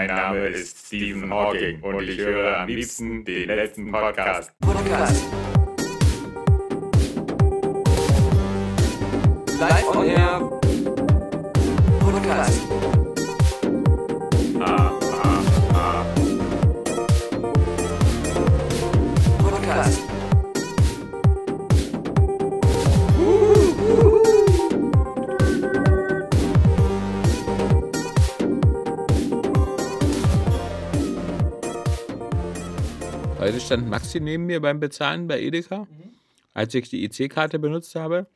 Mein Name ist Stephen Hawking und ich höre am liebsten den letzten Podcast. Podcast. Live on Air. Stand Maxi neben mir beim Bezahlen bei Edeka, als ich die EC-Karte benutzt habe.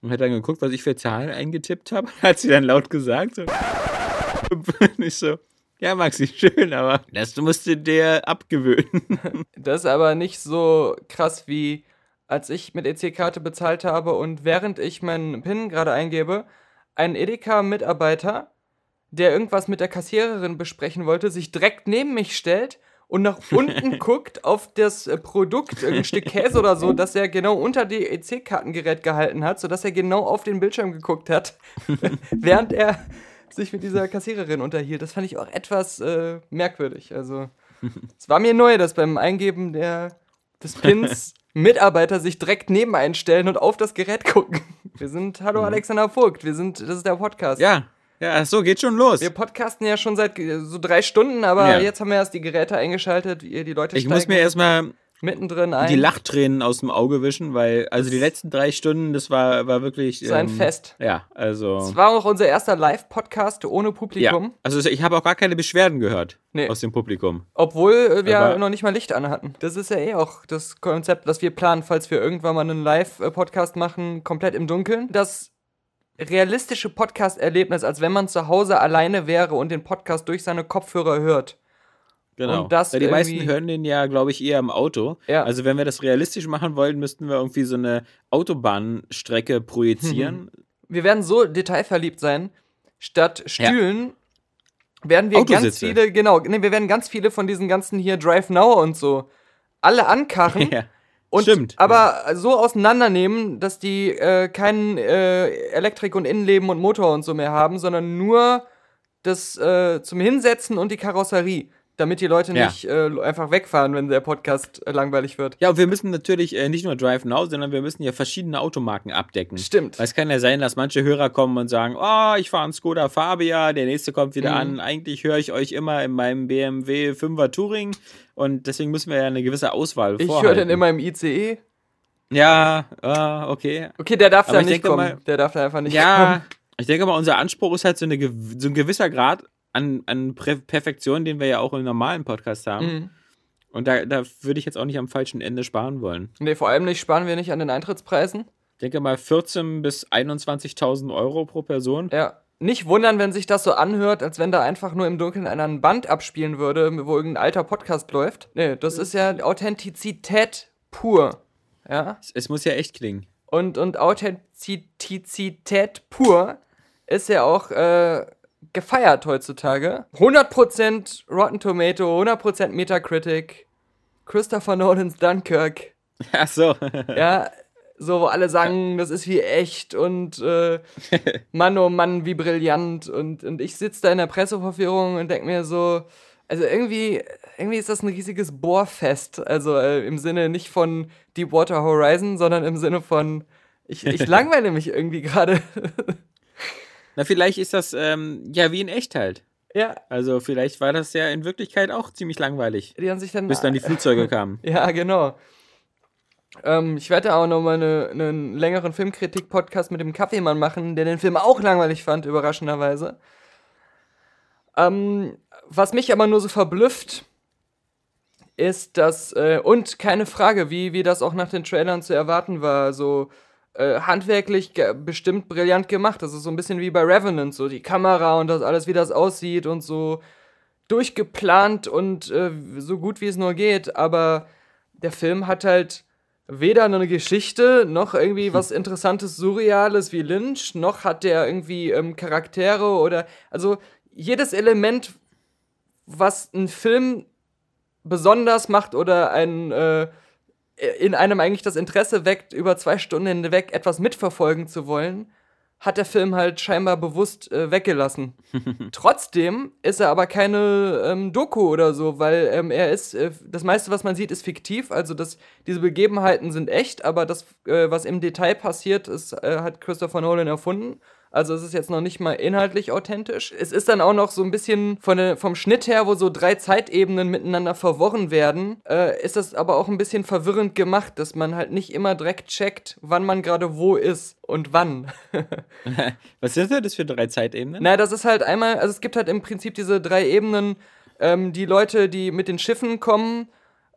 Und hat dann geguckt, was ich für Zahlen eingetippt habe. Hat sie dann laut gesagt. Und ich so, ja, Maxi, schön, aber das musst du dir abgewöhnen. Das ist aber nicht so krass wie als ich mit EC-Karte bezahlt habe und während ich meinen PIN gerade eingebe, ein Edeka-Mitarbeiter, der irgendwas mit der Kassiererin besprechen wollte, sich direkt neben mich stellt und nach unten guckt auf das äh, Produkt, ein Stück Käse oder so, das er genau unter die EC-Kartengerät gehalten hat, sodass er genau auf den Bildschirm geguckt hat, während er sich mit dieser Kassiererin unterhielt. Das fand ich auch etwas äh, merkwürdig. Also, es war mir neu, dass beim Eingeben der, des Pins Mitarbeiter sich direkt neben einstellen und auf das Gerät gucken. Wir sind, hallo Alexander Vogt, wir sind, das ist der Podcast. Ja, ja, so geht schon los. Wir podcasten ja schon seit äh, so drei Stunden, aber Ja. jetzt haben wir erst die Geräte eingeschaltet, die Leute Ich muss mir erstmal mittendrin ein. die Lachtränen aus dem Auge wischen, weil, also die letzten drei Stunden, das war, war wirklich. ähm, ist ein Fest. Ja, also. Es war auch unser erster Live-Podcast ohne Ja, Publikum, also ich habe auch gar keine Beschwerden gehört Nee. aus dem Publikum. obwohl äh, wir Aber- noch nicht mal Licht anhatten. Das ist ja eh auch das Konzept, das wir planen, falls wir irgendwann mal einen Live-Podcast machen, komplett im Dunkeln. Das realistische Podcast-Erlebnis, als wenn man zu Hause alleine wäre und den Podcast durch seine Kopfhörer hört. Genau. Und das Weil die meisten hören den ja, glaube ich, eher im Auto. Ja. Also wenn wir das realistisch machen wollen, müssten wir irgendwie so eine Autobahnstrecke projizieren. wir werden so detailverliebt sein, statt Stühlen werden wir ganz viele, genau, nee, wir werden ganz viele von diesen ganzen hier Drive Now und so alle ankarren ja. Und Stimmt. aber so auseinandernehmen, dass die äh, keinen äh, Elektrik und Innenleben und Motor und so mehr haben, sondern nur das äh, zum Hinsetzen und die Karosserie, damit die Leute Ja. nicht äh, einfach wegfahren, wenn der Podcast äh, langweilig wird. Ja, und wir müssen natürlich äh, nicht nur Drive Now, sondern wir müssen ja verschiedene Automarken abdecken. Stimmt. Weil es kann ja sein, dass manche Hörer kommen und sagen, oh, ich fahre einen Skoda Fabia, der nächste kommt wieder Mhm. an. Eigentlich höre ich euch immer in meinem BMW 5er Touring und deswegen müssen wir ja eine gewisse Auswahl Ich höre vorhalten. den immer im ICE. Ja, ah, okay. Okay, der darf Aber da ich nicht kommen. mal- der darf da einfach nicht kommen. Ja, ich denke mal, unser Anspruch ist halt so, eine, so ein gewisser Grad an, an Perfektion, den wir ja auch im normalen Podcast haben. Mhm. Und da, da würde ich jetzt auch nicht am falschen Ende sparen wollen. Nee, vor allem nicht sparen wir nicht an den Eintrittspreisen. Ich denke mal 14.000 bis 21.000 Euro pro Person. Ja. Nicht wundern, wenn sich das so anhört, als wenn da einfach nur im Dunkeln einer ein Band abspielen würde, wo irgendein alter Podcast läuft. Nee, das ist ja Authentizität pur. Ja. Es, es muss ja echt klingen. Und, und Authentizität pur ist ja auch äh, gefeiert heutzutage. 100% Rotten Tomato, 100% Metacritic, Christopher Nolans Dunkirk. Ach so. Ja, so, wo alle sagen, das ist wie echt und äh, Mann, oh Mann, wie brillant. Und, und ich sitze da in der Presseverführung und denke mir so, also irgendwie, irgendwie ist das ein riesiges Bohrfest. Also äh, im Sinne nicht von Deepwater Horizon, sondern im Sinne von, ich, ich langweile mich irgendwie gerade. Na, vielleicht ist das ähm, ja wie in echt halt. ja, Also vielleicht war das ja in Wirklichkeit auch ziemlich langweilig, die haben sich dann. bis dann die Flugzeuge kamen. Ja, genau. Ähm, ich werde auch noch mal eine- einen längeren Filmkritik-Podcast mit dem Kaffeemann machen, der den Film auch langweilig fand, überraschenderweise. Ähm, was mich aber nur so verblüfft, ist, dass, äh, und keine Frage, wie, wie das auch nach den Trailern zu erwarten war, so äh, handwerklich bestimmt brillant gemacht. Das ist so ein bisschen wie bei Revenant, so die Kamera und das alles, wie das aussieht und so durchgeplant und äh, so gut wie es nur geht, aber der Film hat halt weder eine Geschichte, noch irgendwie was Interessantes, Surreales wie Lynch, noch hat der irgendwie ähm, Charaktere oder, also jedes Element, was einen Film besonders macht oder ein, äh, in einem eigentlich das Interesse weckt, über zwei Stunden hinweg etwas mitverfolgen zu wollen, hat der Film halt scheinbar bewusst äh, weggelassen. Trotzdem ist er aber keine ähm, Doku oder so, weil ähm, er ist, äh, das meiste, was man sieht, ist fiktiv. Also das, diese Begebenheiten sind echt, aber das, äh, was im Detail passiert, ist, äh, hat Christopher Nolan erfunden. Also es ist jetzt noch nicht mal inhaltlich authentisch. Es ist dann auch noch so ein bisschen von vom Schnitt her, wo so drei Zeitebenen miteinander verworren werden, äh, ist das aber auch ein bisschen verwirrend gemacht, dass man halt nicht immer direkt checkt, wann man gerade wo ist und wann. Was sind denn das für drei Zeitebenen? Na, das ist halt einmal, also es gibt halt im Prinzip diese drei Ebenen, ähm, die Leute, die mit den Schiffen kommen,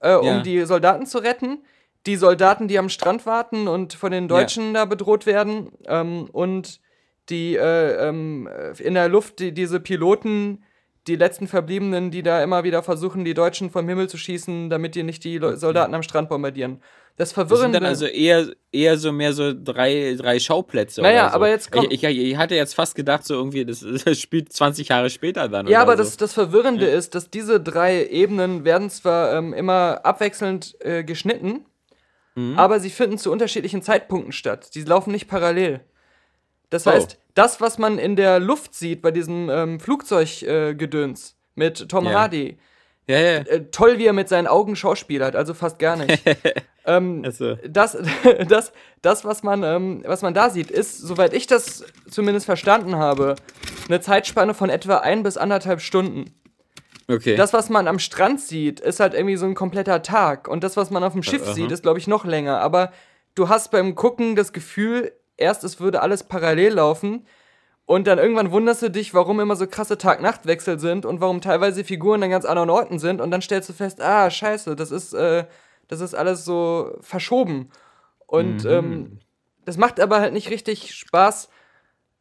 äh, um Ja. die Soldaten zu retten, die Soldaten, die am Strand warten und von den Deutschen da bedroht werden, ähm, und die äh, ähm, in der Luft, die, diese Piloten, die letzten Verbliebenen, die da immer wieder versuchen, die Deutschen vom Himmel zu schießen, damit die nicht die Leu- Soldaten am Strand bombardieren. Das Das sind Verwirrende. dann also eher, eher so mehr so drei, drei Schauplätze. Naja, oder so. aber jetzt komm- Ich, ich, ich hatte jetzt fast gedacht, so irgendwie, das, das spielt 20 Jahre später dann. Ja, oder aber so. das, das Verwirrende ist, dass diese drei Ebenen werden zwar ähm, immer abwechselnd äh, geschnitten, Mhm. aber sie finden zu unterschiedlichen Zeitpunkten statt. Die laufen nicht parallel. Das Oh. heißt, das, was man in der Luft sieht bei diesem ähm, Flugzeuggedöns äh, mit Tom Ja. Hardy, Ja, ja. äh, toll, wie er mit seinen Augen schauspielert, also fast gar nicht. ähm, Also, das, das, das was, man, ähm, was man da sieht, ist, soweit ich das zumindest verstanden habe, eine Zeitspanne von etwa ein bis anderthalb Stunden. okay. Das, was man am Strand sieht, ist halt irgendwie so ein kompletter Tag. Und das, was man auf dem Schiff aha. sieht, ist, glaube ich, noch länger. Aber du hast beim Gucken das Gefühl, erst es würde alles parallel laufen. Und dann irgendwann wunderst du dich, warum immer so krasse Tag-Nacht-Wechsel sind und warum teilweise Figuren an ganz anderen Orten sind. Und dann stellst du fest, ah, scheiße, das ist, äh, das ist alles so verschoben. Und ähm, das macht aber halt nicht richtig Spaß.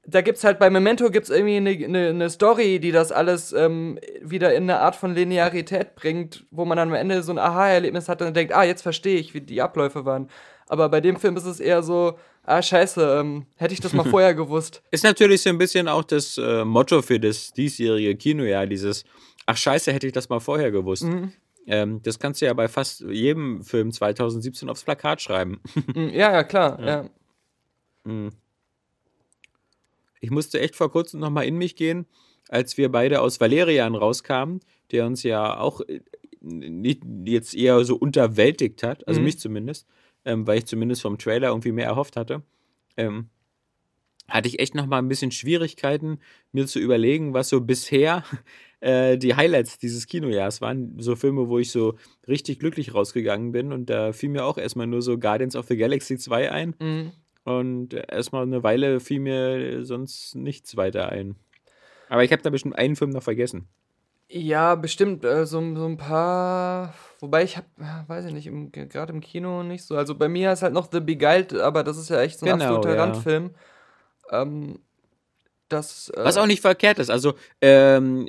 Da gibt's halt bei Memento gibt's irgendwie eine ne, ne Story, die das alles ähm, wieder in eine Art von Linearität bringt, wo man dann am Ende so ein Aha-Erlebnis hat und denkt, ah, jetzt verstehe ich, wie die Abläufe waren. Aber bei dem Film ist es eher so, ah, scheiße, ähm, hätte ich das mal vorher gewusst. Ist natürlich so ein bisschen auch das äh, Motto für das diesjährige Kinojahr, dieses, ach scheiße, hätte ich das mal vorher gewusst. Mhm. Ähm, das kannst du ja bei fast jedem Film 2017 aufs Plakat schreiben. Mm, ja, ja, klar. Ja. Ich musste echt vor kurzem nochmal in mich gehen, als wir beide aus Valerian rauskamen, der uns ja auch äh, nicht jetzt eher so unterwältigt hat, also Mhm. mich zumindest, ähm, weil ich zumindest vom Trailer irgendwie mehr erhofft hatte. Ähm, hatte ich echt nochmal ein bisschen Schwierigkeiten, mir zu überlegen, was so bisher äh, die Highlights dieses Kinojahrs waren. So Filme, wo ich so richtig glücklich rausgegangen bin. Und da fiel mir auch erstmal nur so Guardians of the Galaxy 2 ein. Mhm. Und erstmal eine Weile fiel mir sonst nichts weiter ein. Aber ich habe da bestimmt einen Film noch vergessen. Ja, bestimmt äh, so, so ein paar. Wobei ich hab, ja, weiß ich nicht, gerade im Kino nicht so. Also bei mir ist halt noch The Beguiled, aber das ist ja echt so ein Genau, absoluter ja. Randfilm. Ähm, das. Äh, Was auch nicht verkehrt ist. Also, ähm,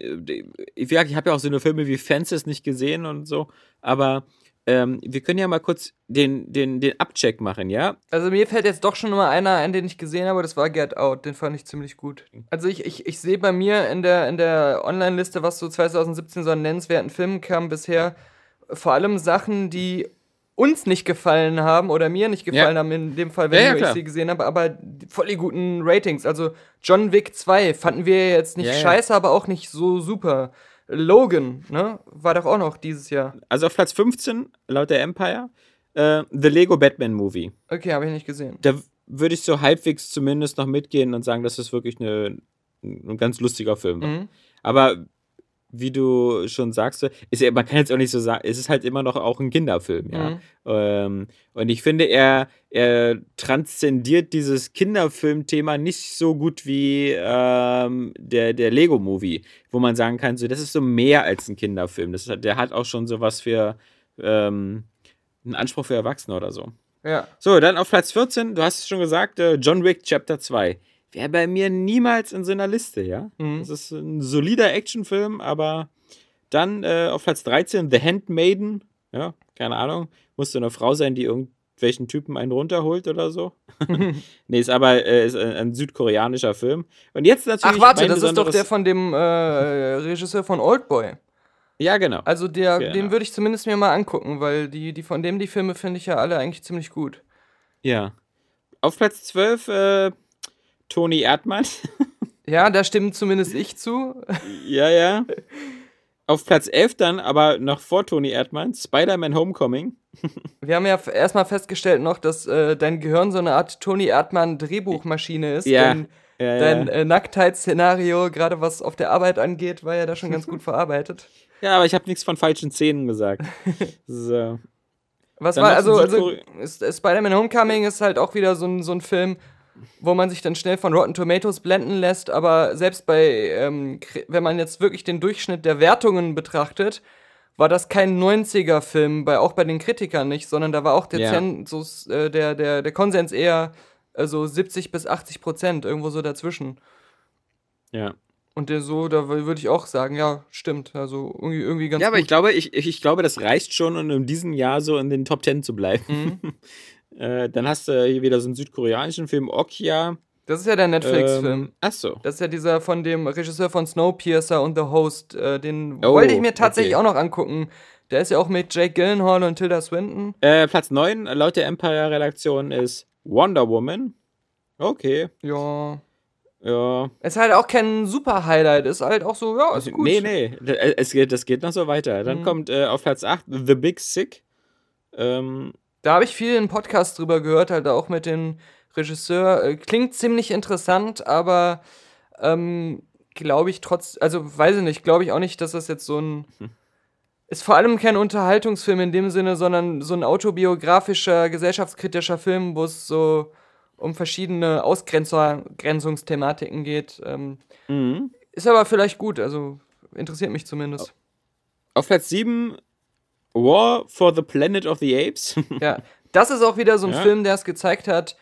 ich, ich habe ja auch so eine Filme wie Fences nicht gesehen und so. Aber ähm, wir können ja mal kurz den, den, den Abcheck machen, ja? Also mir fällt jetzt doch schon mal einer ein, den ich gesehen habe, das war Get Out, den fand ich ziemlich gut. Also ich, ich, ich sehe bei mir in der, in der Online-Liste, was so 2017 so an nennenswerten Filmen kam bisher, vor allem Sachen, die uns nicht gefallen haben oder mir nicht gefallen Ja. haben, in dem Fall, wenn Ja, ja, ich klar. sie gesehen habe, aber die voll die guten Ratings. Also John Wick 2 fanden wir jetzt nicht scheiße, aber auch nicht so super. Logan, ne, war doch auch noch dieses Jahr. Also auf Platz 15, laut der Empire, äh, The Lego Batman Movie. Okay, habe ich nicht gesehen. Da würde ich so halbwegs zumindest noch mitgehen und sagen, dass das wirklich eine, ein ganz lustiger Film war. Mhm. Aber wie du schon sagst, ist ja, man kann jetzt auch nicht so sagen, es ist halt immer noch auch ein Kinderfilm, ja. Mhm. Ähm, und ich finde, er, er transzendiert dieses Kinderfilm-Thema nicht so gut wie ähm, der, der Lego-Movie, wo man sagen kann, so, das ist so mehr als ein Kinderfilm. Das hat, der hat auch schon sowas für ähm, einen Anspruch für Erwachsene oder so. Ja. So, dann auf Platz 14, du hast es schon gesagt, äh, John Wick Chapter 2. Wäre bei mir niemals in so einer Liste, ja. Mhm. Das ist ein solider Actionfilm, aber dann äh, auf Platz 13 The Handmaiden. Ja, keine Ahnung. Musste eine Frau sein, die irgendwelchen Typen einen runterholt oder so. nee, ist aber äh, ist ein, ein südkoreanischer Film. Und jetzt natürlich. Ach warte, das ist doch der von dem äh, Regisseur von Oldboy. Ja, genau. Also der, Genau. den würde ich zumindest mir mal angucken, weil die, die von dem die Filme finde ich ja alle eigentlich ziemlich gut. Ja. Auf Platz 12 äh, Toni Erdmann. Ja, da stimmt zumindest ich zu. ja, ja. Auf Platz 11 dann, aber noch vor Toni Erdmann, Spider-Man Homecoming. Wir haben ja erstmal festgestellt noch, dass äh, dein Gehirn so eine Art Tony Erdmann Drehbuchmaschine ist. Ja, Denn Ja, dein ja. äh, Nacktheitsszenario, gerade was auf der Arbeit angeht, war ja da schon ganz gut verarbeitet. ja aber ich habe nichts von falschen Szenen gesagt. So. Was Dann war, also, also Spider-Man Homecoming ist halt auch wieder so ein, so ein Film, wo man sich dann schnell von Rotten Tomatoes blenden lässt, aber selbst bei, ähm, wenn man jetzt wirklich den Durchschnitt der Wertungen betrachtet, war das kein 90er-Film, bei, auch bei den Kritikern nicht, sondern da war auch der, Ja. Zensus, äh, der, der, der Konsens eher äh, so 70 bis 80 Prozent, irgendwo so dazwischen. Ja. Und der so, da würde ich auch sagen, ja, stimmt, also irgendwie, irgendwie ganz Ja, aber gut. ich glaube, ich, ich, glaube, das reicht schon, um in diesem Jahr so in den Top 10 zu bleiben. Mhm. äh, dann hast du hier wieder so einen südkoreanischen Film, Okja. Das ist ja der Netflix-Film. Ähm, ach so. Das ist ja dieser von dem Regisseur von Snowpiercer und The Host. Äh, den Oh, wollte ich mir tatsächlich okay. auch noch angucken. Der ist ja auch mit Jake Gyllenhaal und Tilda Swinton. Äh, Platz 9 laut der Empire-Redaktion ist Wonder Woman. Okay, Ja. ja. Ist halt auch kein super Highlight. Ist halt auch so, ja, ist gut. Nee, nee, es geht, das geht noch so weiter. Dann Mhm. kommt äh, auf Platz 8 The Big Sick. Ähm, Da habe ich viel in Podcasts drüber gehört, halt auch mit dem Regisseur. Äh, klingt ziemlich interessant, aber ähm, glaube ich trotz, also weiß ich nicht, glaube ich auch nicht, dass das jetzt so ein. Ist vor allem kein Unterhaltungsfilm in dem Sinne, sondern so ein autobiografischer, gesellschaftskritischer Film, wo es so um verschiedene Ausgrenzungsthematiken geht. Ähm, mhm. ist aber vielleicht gut, also interessiert mich zumindest. Auf Platz 7 War for the Planet of the Apes. Ja, das ist auch wieder so ein Ja. Film, der es gezeigt hat.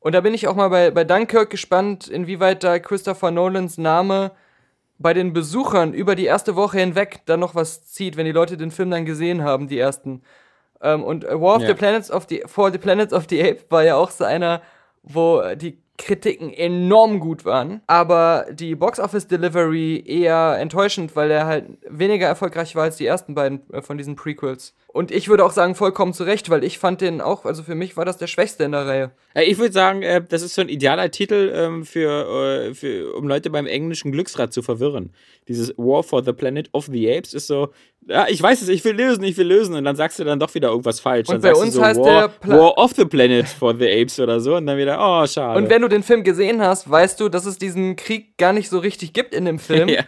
Und da bin ich auch mal bei, bei Dunkirk gespannt, inwieweit da Christopher Nolans Name bei den Besuchern über die erste Woche hinweg dann noch was zieht, wenn die Leute den Film dann gesehen haben, die ersten. Ähm, und War of Ja. the Planets of the For the Planets of the Apes war ja auch so einer, wo die Kritiken enorm gut waren, aber die Box Office Delivery eher enttäuschend, weil er halt weniger erfolgreich war als die ersten beiden äh, von diesen Prequels. Und ich würde auch sagen, vollkommen zu Recht, weil ich fand den auch, also für mich war das der schwächste in der Reihe. Äh, ich würde sagen, äh, das ist so ein idealer Titel, ähm, für, für, um Leute beim englischen Glücksrad zu verwirren. Dieses War for the Planet of the Apes ist so, ja, ich weiß es, ich will lösen, ich will lösen. Und dann sagst du dann doch wieder irgendwas falsch. Und dann bei sagst uns du so, heißt War, der Pla- War of the Planet for the Apes oder so. Und dann wieder, oh, schade. Und wenn du den Film gesehen hast, weißt du, dass es diesen Krieg gar nicht so richtig gibt in dem Film. ja,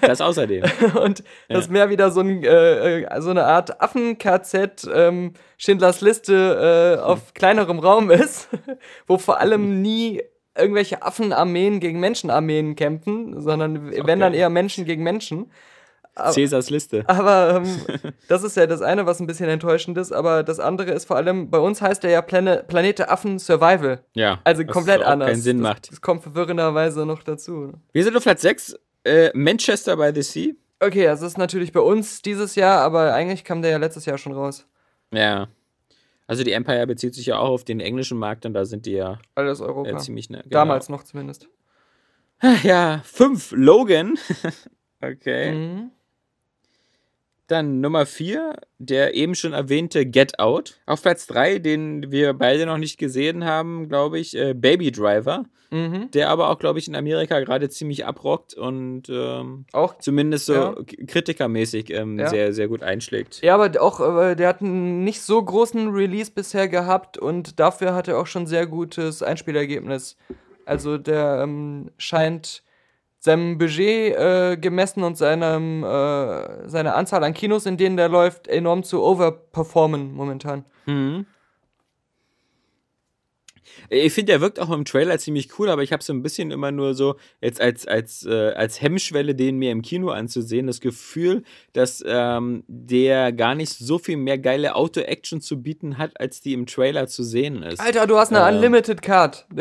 das außerdem. und das mehr wieder so, ein, äh, so eine Art Affen-KZ, ähm, Schindlers Liste äh, auf kleinerem Raum ist, wo vor allem nie irgendwelche Affenarmeen gegen Menschenarmeen kämpfen, sondern wenn dann eher Menschen gegen Menschen. Cäsars Liste. Aber ähm, das ist ja das eine, was ein bisschen enttäuschend ist, aber das andere ist vor allem, bei uns heißt er ja Plane Planete Affen Survival. Ja. Also komplett auch anders. keinen Sinn das, macht. Das kommt verwirrenderweise noch dazu. Wir sind auf Platz 6. Äh, Manchester by the Sea. Okay, das ist natürlich bei uns dieses Jahr, aber eigentlich kam der ja letztes Jahr schon raus. Ja. Also die Empire bezieht sich ja auch auf den englischen Markt und da sind die ja Alles Europa. äh, ziemlich ne, genau. Damals noch zumindest. Ja, 5 Logan. okay. Mhm. Dann Nummer 4, der eben schon erwähnte Get Out. Auf Platz 3, den wir beide noch nicht gesehen haben, glaube ich, äh, Baby Driver. Mhm. Der aber auch, glaube ich, in Amerika gerade ziemlich abrockt und ähm, Auch. zumindest so Ja. kritikermäßig ähm, Ja. sehr, sehr gut einschlägt. Ja, aber auch, äh, der hat einen nicht so großen Release bisher gehabt und dafür hat er auch schon sehr gutes Einspielergebnis. Also der ähm, scheint seinem Budget äh, gemessen und seinem, äh, seiner Anzahl an Kinos, in denen der läuft, enorm zu overperformen momentan. Mhm. Ich finde, der wirkt auch im Trailer ziemlich cool, aber ich habe so ein bisschen immer nur so, jetzt als, als, äh, als Hemmschwelle, den mir im Kino anzusehen, das Gefühl, dass ähm, der gar nicht so viel mehr geile Auto-Action zu bieten hat, als die im Trailer zu sehen ist. Alter, du hast eine Ähm. Unlimited Card.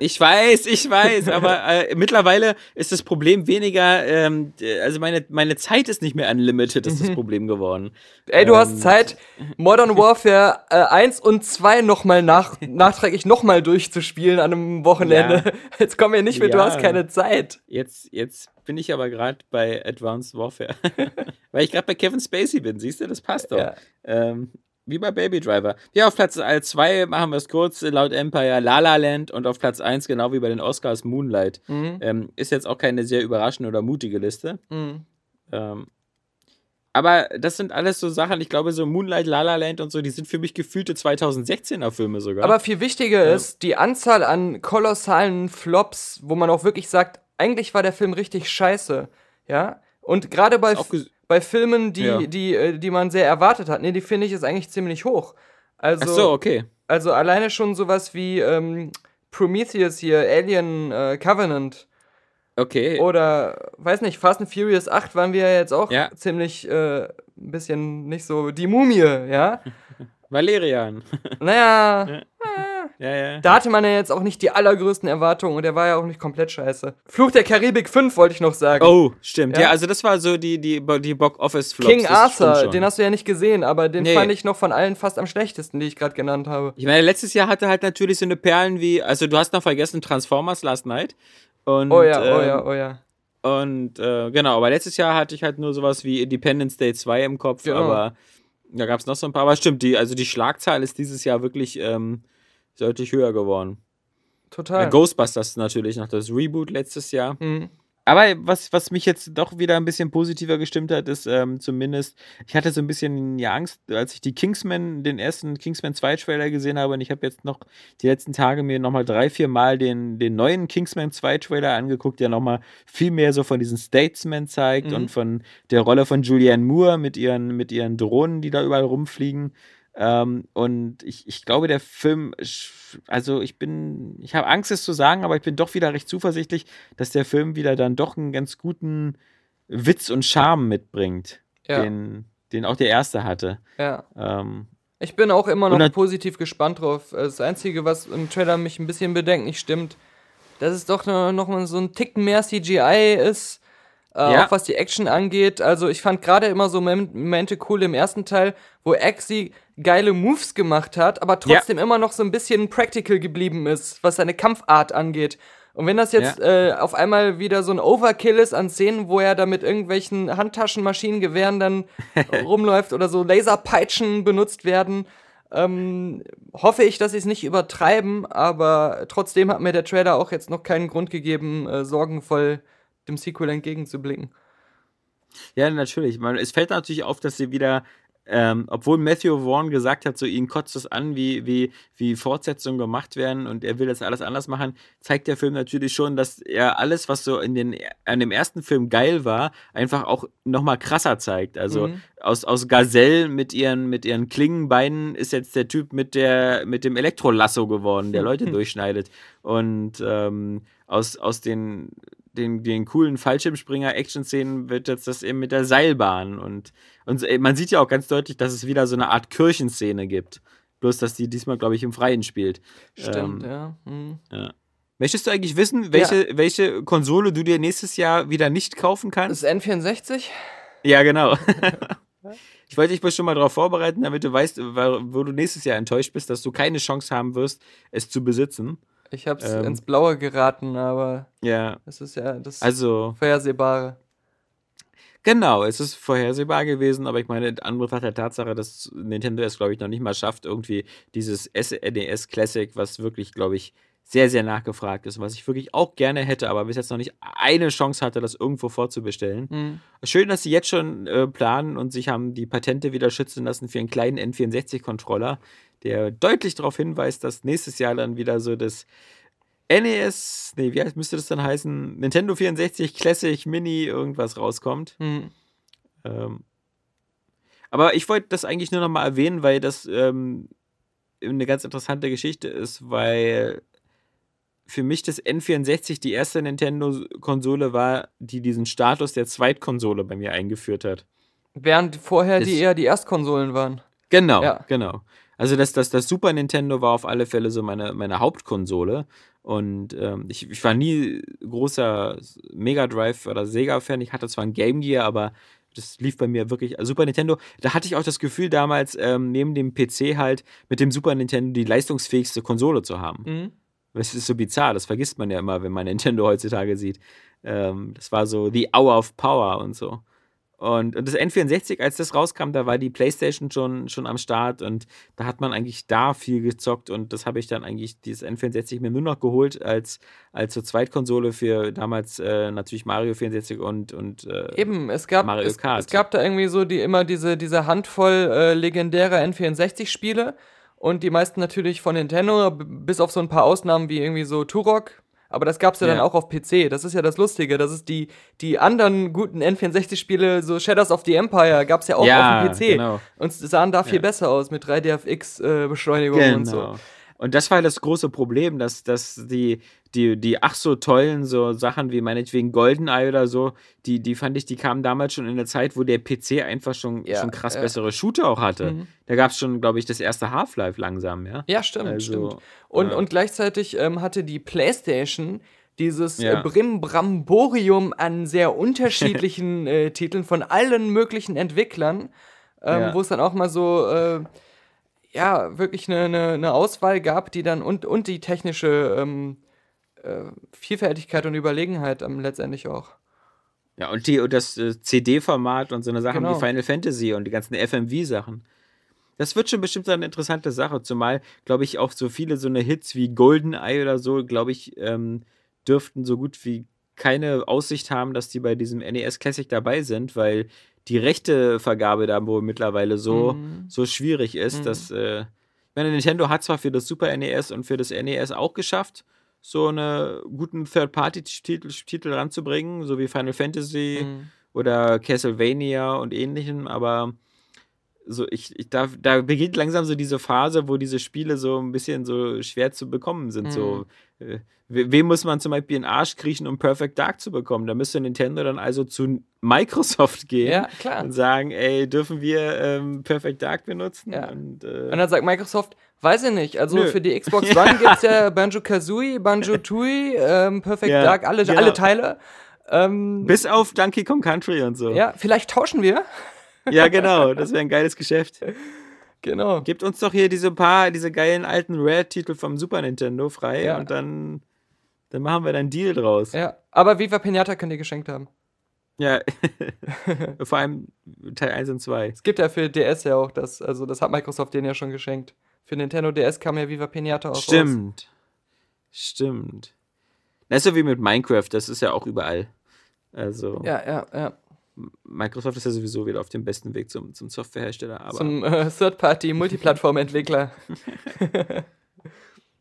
Ich weiß, ich weiß, aber äh, mittlerweile ist das Problem weniger, ähm, d- also meine, meine Zeit ist nicht mehr unlimited, ist das Problem geworden. Ey, du Ähm, hast Zeit, Modern Warfare äh, 1 und 2 nochmal nach, nachträglich nochmal durchzuspielen an einem Wochenende. Ja. Jetzt komm mir nicht mit, du Ja. hast keine Zeit. Jetzt, jetzt bin ich aber gerade bei Advanced Warfare. Weil ich gerade bei Kevin Spacey bin, siehst du, das passt doch. Ja. Ähm, Wie bei Baby Driver. Ja, auf Platz 2 machen wir es kurz, laut Empire La La Land und auf Platz 1, genau wie bei den Oscars, Moonlight. Mhm. Ähm, ist jetzt auch keine sehr überraschende oder mutige Liste. Mhm. Ähm, aber das sind alles so Sachen, ich glaube, so Moonlight, La La Land und so, die sind für mich gefühlte 2016er Filme sogar. Aber viel wichtiger ist die Anzahl an kolossalen Flops, wo man auch wirklich sagt, eigentlich war der Film richtig scheiße. Ja? Und gerade bei, bei Filmen, die, Ja. die, äh, die man sehr erwartet hat, nee, die finde ich ist eigentlich ziemlich hoch. Also, Ach so, okay. also alleine schon sowas wie ähm, Prometheus hier, Alien äh, Covenant Okay. oder, weiß nicht, Fast and Furious 8 waren wir ja jetzt auch Ja. ziemlich äh, ein bisschen nicht so die Mumie, ja? Valerian. naja, ja, ja. Da hatte man ja jetzt auch nicht die allergrößten Erwartungen und der war ja auch nicht komplett scheiße. Fluch der Karibik 5 wollte ich noch sagen. Oh, stimmt. Ja, Ja. also das war so die, die, die Box-Office-Flops. King Arthur, den hast du ja nicht gesehen, aber den Nee. fand ich noch von allen fast am schlechtesten, die ich gerade genannt habe. Ich meine, letztes Jahr hatte halt natürlich so eine Perlen wie, also du hast noch vergessen Transformers Last Night. Und, Oh ja, oh ähm, ja, oh ja. Und äh, genau, aber letztes Jahr hatte ich halt nur sowas wie Independence Day 2 im Kopf, Genau. aber da gab es noch so ein paar. Aber stimmt, die, also die Schlagzahl ist dieses Jahr wirklich ähm, deutlich höher geworden. Total. Äh, Ghostbusters natürlich noch das Reboot letztes Jahr. Mhm. Aber was, was mich jetzt doch wieder ein bisschen positiver gestimmt hat, ist ähm, zumindest, ich hatte so ein bisschen ja, Angst, als ich die Kingsman, den ersten Kingsman 2 Trailer gesehen habe und ich habe jetzt noch die letzten Tage mir nochmal drei, vier Mal den, den neuen Kingsman 2 Trailer angeguckt, der nochmal viel mehr so von diesen Statesmen zeigt Mhm. und von der Rolle von Julianne Moore mit ihren, mit ihren Drohnen, die da überall rumfliegen. Ähm, und ich, ich glaube, der Film, also ich bin, ich habe Angst, es zu sagen, aber ich bin doch wieder recht zuversichtlich, dass der Film wieder dann doch einen ganz guten Witz und Charme mitbringt, Ja. den, den auch der erste hatte. ja. Ähm, Ich bin auch immer noch positiv gespannt drauf. Das Einzige, was im Trailer mich ein bisschen bedenklich stimmt, dass es doch noch noch mal so ein Tick mehr CGI ist. Äh, Ja. Auch was die Action angeht. Also ich fand gerade immer so Mom- Momente cool im ersten Teil, wo Axie geile Moves gemacht hat, aber trotzdem immer noch so ein bisschen practical geblieben ist, was seine Kampfart angeht. Und wenn das jetzt äh, auf einmal wieder so ein Overkill ist an Szenen, wo er da mit irgendwelchen Handtaschenmaschinengewehren dann rumläuft oder so Laserpeitschen benutzt werden, ähm, hoffe ich, dass sie es nicht übertreiben, aber trotzdem hat mir der Trailer auch jetzt noch keinen Grund gegeben, äh, sorgenvoll dem Sequel entgegenzublicken. ja, natürlich. Man, es fällt natürlich auf, dass sie wieder, ähm, obwohl Matthew Vaughn gesagt hat, so ihn kotzt es an, wie, wie, wie Fortsetzungen gemacht werden und er will das alles anders machen, zeigt der Film natürlich schon, dass er alles, was so in den, an dem ersten Film geil war, einfach auch nochmal krasser zeigt. Also Mhm. aus, aus Gazelle mit ihren, mit ihren Klingenbeinen ist jetzt der Typ mit, der, mit dem Elektrolasso geworden, der Leute durchschneidet. Und ähm, aus, aus den, den, den coolen Fallschirmspringer-Action-Szenen wird jetzt das eben mit der Seilbahn. Und, und man sieht ja auch ganz deutlich, dass es wieder so eine Art Kirchenszene gibt. Bloß, dass die diesmal, glaube ich, im Freien spielt. Stimmt, Ähm, ja. Mhm. Möchtest du eigentlich wissen, welche, welche Konsole du dir nächstes Jahr wieder nicht kaufen kannst? Das N64? Ja, genau. ich wollte dich schon mal darauf vorbereiten, damit du weißt, wo du nächstes Jahr enttäuscht bist, dass du keine Chance haben wirst, es zu besitzen. Ich hab's Ähm. ins Blaue geraten, aber Ja, es ist ja das also Vorhersehbare. genau, es ist vorhersehbar gewesen, aber ich meine, in Anbetracht der Tatsache, dass Nintendo es, glaube ich, noch nicht mal schafft, irgendwie dieses SNES Classic, was wirklich, glaube ich, sehr, sehr nachgefragt ist, was ich wirklich auch gerne hätte, aber bis jetzt noch nicht eine Chance hatte, das irgendwo vorzubestellen. Mhm. Schön, dass sie jetzt schon äh, planen und sich haben die Patente wieder schützen lassen für einen kleinen N64-Controller, der deutlich darauf hinweist, dass nächstes Jahr dann wieder so das NES, nee, wie heißt, müsste das dann heißen? Nintendo 64 Classic Mini irgendwas rauskommt. Mhm. Ähm, aber ich wollte das eigentlich nur noch mal erwähnen, weil das ähm, eine ganz interessante Geschichte ist, weil für mich das N64 die erste Nintendo-Konsole war, die diesen Status der Zweitkonsole bei mir eingeführt hat. Während vorher die Das- eher die Erstkonsolen waren. Genau, Ja. genau. Also das, das, das Super Nintendo war auf alle Fälle so meine, meine Hauptkonsole. Und ähm, ich, ich war nie großer Mega Drive oder Sega-Fan. Ich hatte zwar ein Game Gear, aber das lief bei mir wirklich. Also Super Nintendo, da hatte ich auch das Gefühl damals, ähm, neben dem PC halt mit dem Super Nintendo die leistungsfähigste Konsole zu haben. Mhm. Das ist so bizarr, das vergisst man ja immer, wenn man Nintendo heutzutage sieht. Ähm, das war so the hour of power und so. Und, und das N64, als das rauskam, da war die Playstation schon, schon am Start und da hat man eigentlich da viel gezockt und das habe ich dann eigentlich, dieses N64 mir nur noch geholt als, als so Zweitkonsole für damals äh, natürlich Mario 64 und, und äh, Eben, es gab, Mario es, Kart. es gab da irgendwie so die immer diese, diese Handvoll äh, legendärer N64-Spiele und die meisten natürlich von Nintendo, bis auf so ein paar Ausnahmen wie irgendwie so Turok. Aber das gab's ja, dann Ja. auch auf PC. Das ist ja das Lustige. Das ist die, die anderen guten N64-Spiele, so Shadows of the Empire, gab's ja auch Ja, auf dem PC. genau. Und es sahen da viel Ja. besser aus mit 3DFX-Beschleunigung und so. Und das war das große Problem, dass, dass die, die, die ach so tollen so Sachen wie meinetwegen GoldenEye oder so, die, die fand ich, die kamen damals schon in der Zeit, wo der PC einfach schon, Ja, schon krass ja. bessere Shooter auch hatte. Mhm. Da gab es schon, glaube ich, das erste Half-Life langsam, ja. Ja, stimmt, Also, stimmt. Und, ja. und gleichzeitig ähm, hatte die PlayStation dieses Ja. äh, Brimbramborium an sehr unterschiedlichen äh, Titeln von allen möglichen Entwicklern, ähm, Ja. wo es dann auch mal so, äh, ja, wirklich eine, eine, eine Auswahl gab, die dann und, und die technische ähm, äh, Vielfältigkeit und Überlegenheit ähm, letztendlich auch. Ja, und, die, und das äh, CD-Format und so eine Sachen Genau. wie Final Fantasy und die ganzen FMV-Sachen. Das wird schon bestimmt eine interessante Sache, zumal, glaube ich, auch so viele so eine Hits wie GoldenEye oder so, glaube ich, ähm, dürften so gut wie keine Aussicht haben, dass die bei diesem NES Classic dabei sind, weil die Rechtevergabe da wohl mittlerweile so, Mhm. so schwierig ist, Mhm. dass, äh, ich meine, Nintendo hat zwar für das Super NES und für das NES auch geschafft, so eine guten Third-Party-Titel Titel ranzubringen, so wie Final Fantasy Mhm. oder Castlevania und ähnlichem, aber so ich, ich da, da beginnt langsam so diese Phase, wo diese Spiele so ein bisschen so schwer zu bekommen sind. So, äh, we- wem muss man zum Beispiel in den Arsch kriechen, um Perfect Dark zu bekommen? Da müsste Nintendo dann also zu Microsoft gehen Ja, klar. und sagen, ey, dürfen wir ähm, Perfect Dark benutzen? Ja. Und, äh, Und dann sagt Microsoft, weiß ich nicht. Also Nö. für die Xbox One gibt's ja Banjo Kazooie, Banjo Tooie, ähm, Perfect Ja, Dark, alle, genau. alle Teile. Ähm, bis auf Donkey Kong Country und so. ja, vielleicht tauschen wir. ja genau, das wäre ein geiles Geschäft. Genau. Gebt uns doch hier diese paar, diese geilen alten Rare-Titel vom Super Nintendo frei Ja. und dann, dann machen wir dann einen Deal draus. Ja, aber Viva Pinata könnt ihr geschenkt haben. Ja. Vor allem Teil 1 und 2. Es gibt ja für DS ja auch das, also das hat Microsoft denen ja schon geschenkt. Für Nintendo DS kam ja Viva Pinata auch raus. Stimmt. Stimmt. Das ist so wie mit Minecraft, das ist ja auch überall. Also, Ja, ja, ja. Microsoft ist ja sowieso wieder auf dem besten Weg zum, zum Softwarehersteller, aber Zum äh, Third-Party-Multiplattform-Entwickler.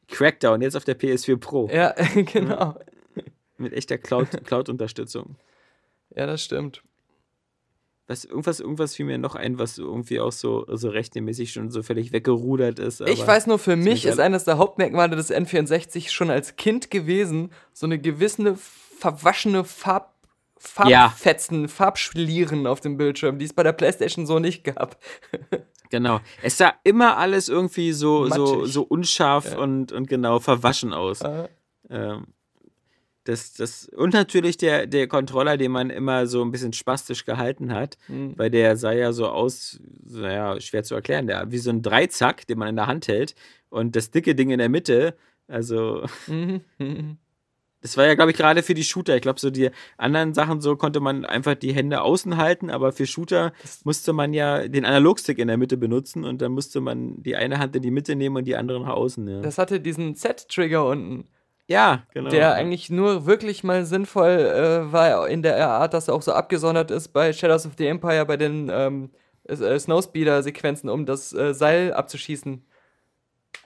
Crackdown jetzt auf der PS4 Pro ja, genau. mit echter Cloud- Cloud-Unterstützung. Ja, das stimmt. Was, irgendwas, irgendwas fiel mir noch ein, was irgendwie auch so, so rechtmäßig schon so völlig weggerudert ist. Ich weiß nur, für mich ist eines der Hauptmerkmale des N64 schon als Kind gewesen, so eine gewisse verwaschene Farb, Ja. Farbfetzen, Farbschlieren auf dem Bildschirm, die es bei der Playstation so nicht gab. Genau. Es sah immer alles irgendwie so, so, Matschig. so unscharf Ja. und, und genau verwaschen aus. Äh, Ähm, das, das, und natürlich der, der Controller, den man immer so ein bisschen spastisch gehalten hat, hm. weil der sah ja so aus, naja, schwer zu erklären, der, wie so ein Dreizack, den man in der Hand hält und das dicke Ding in der Mitte. Also, Mhm, mhm. das war ja, glaube ich, gerade für die Shooter. Ich glaube, so die anderen Sachen, so konnte man einfach die Hände außen halten, aber für Shooter musste man ja den Analogstick in der Mitte benutzen und dann musste man die eine Hand in die Mitte nehmen und die andere nach außen. Ja, Das hatte diesen Z-Trigger unten, ja genau. der eigentlich nur wirklich mal sinnvoll äh, war in der Art, dass er auch so abgesondert ist bei Shadows of the Empire, bei den ähm, äh, Snowspeeder-Sequenzen, um das äh, Seil abzuschießen.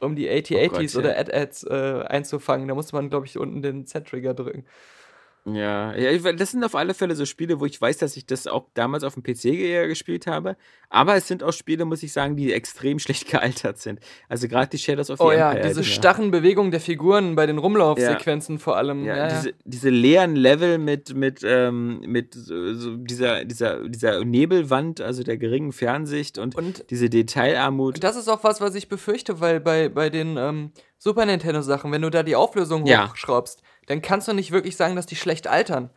Um die AT-ATs Oh Gott, oder ja. AT-ATs äh, einzufangen. Da musste man, glaube ich, unten den Z-Trigger drücken. Ja, ja, das sind auf alle Fälle so Spiele, wo ich weiß, dass ich das auch damals auf dem PC eher gespielt habe. Aber es sind auch Spiele, muss ich sagen, die extrem schlecht gealtert sind. Also gerade die Shadows of the Oh ja, Empire. diese Dinger. starren Bewegungen der Figuren bei den Rumlaufsequenzen vor allem. Ja, Ja, ja. Diese, diese leeren Level mit, mit, ähm, mit so, dieser, dieser, dieser Nebelwand, also der geringen Fernsicht und, Und diese Detailarmut. das ist auch was, was ich befürchte, weil bei, bei den ähm, Super Nintendo-Sachen, wenn du da die Auflösung Ja. hochschraubst, dann kannst du nicht wirklich sagen, dass die schlecht altern.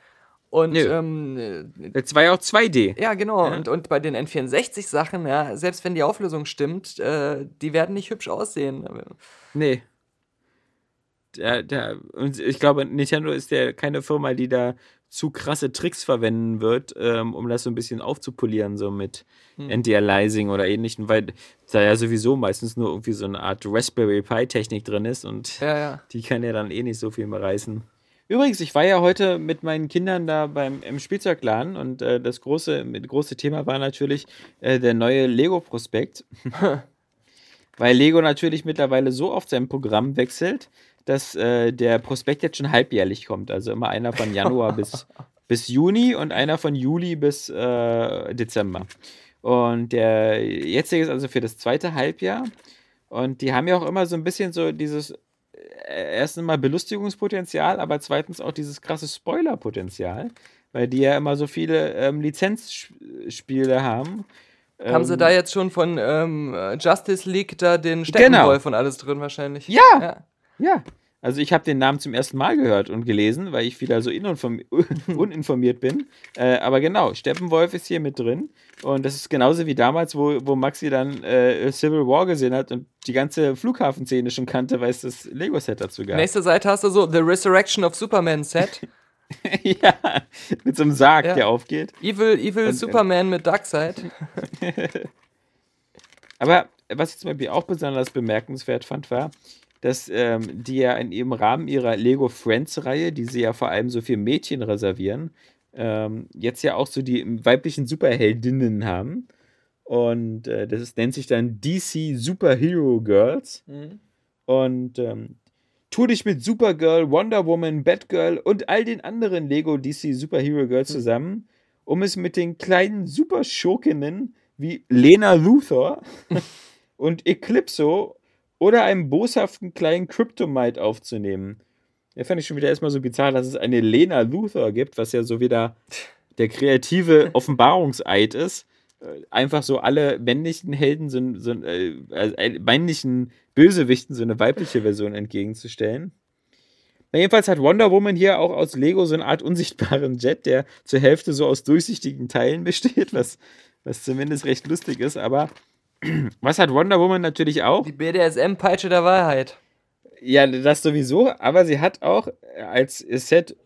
Und ähm, äh, Das war ja auch 2D. ja, genau. Ja. Und, und bei den N64-Sachen, ja, selbst wenn die Auflösung stimmt, äh, die werden nicht hübsch aussehen. Nee. Der, der, und ich glaube, Nintendo ist ja keine Firma, die da zu krasse Tricks verwenden wird, ähm, um das so ein bisschen aufzupolieren, so mit Hm. Anti-Aliasing oder ähnlichen, weil da ja sowieso meistens nur irgendwie so eine Art Raspberry Pi-Technik drin ist und Ja, ja. die kann ja dann eh nicht so viel mehr reißen. Übrigens, ich war ja heute mit meinen Kindern da beim im Spielzeugladen und äh, das große, große Thema war natürlich äh, der neue Lego-Prospekt. Weil Lego natürlich mittlerweile so oft sein Programm wechselt, dass äh, der Prospekt jetzt schon halbjährlich kommt. Also immer einer von Januar bis, bis Juni und einer von Juli bis äh, Dezember. Und der jetzige ist also für das zweite Halbjahr. Und die haben ja auch immer so ein bisschen so dieses äh, erstens mal Belustigungspotenzial, aber zweitens auch dieses krasse Spoilerpotenzial, weil die ja immer so viele ähm, Lizenzspiele haben. Haben sie Ähm, da jetzt schon von ähm, Justice League da den Steppenwolf und alles drin wahrscheinlich? Ja. ja. Ja, also ich habe den Namen zum ersten Mal gehört und gelesen, weil ich wieder so uninform- uninformiert bin. Äh, aber genau, Steppenwolf ist hier mit drin. Und das ist genauso wie damals, wo, wo Maxi dann äh, Civil War gesehen hat und die ganze Flughafenszene schon kannte, weil es das Lego-Set dazu gab. Nächste Seite hast du so The Resurrection of Superman Set. ja, mit so einem Sarg, Ja. der aufgeht. Evil, Evil Und, äh, Superman mit Darkseid. Aber was ich zum Beispiel auch besonders bemerkenswert fand, war, dass ähm, die ja in ihrem Rahmen ihrer Lego Friends-Reihe, die sie ja vor allem so für Mädchen reservieren, ähm, jetzt ja auch so die weiblichen Superheldinnen haben. Und äh, das ist, nennt sich dann DC Superhero Girls. Und ähm, tu dich mit Supergirl, Wonder Woman, Batgirl und all den anderen Lego DC Superhero Girls zusammen, um es mit den kleinen Superschurkinnen wie Lena Luthor und Eclipso oder einem boshaften kleinen Kryptomite aufzunehmen. Ja, fand ich schon wieder erstmal so bizarr, dass es eine Lena Luthor gibt, was ja so wieder der kreative Offenbarungseid ist. Äh, Einfach so alle männlichen Helden, so, so, äh, also, äh, männlichen Bösewichten so eine weibliche Version entgegenzustellen. Na, jedenfalls hat Wonder Woman hier auch aus Lego so eine Art unsichtbaren Jet, der zur Hälfte so aus durchsichtigen Teilen besteht, was, was zumindest recht lustig ist. Aber was hat Wonder Woman natürlich auch? Die BDSM-Peitsche der Wahrheit. Ja, das sowieso, aber sie hat auch äh, als Set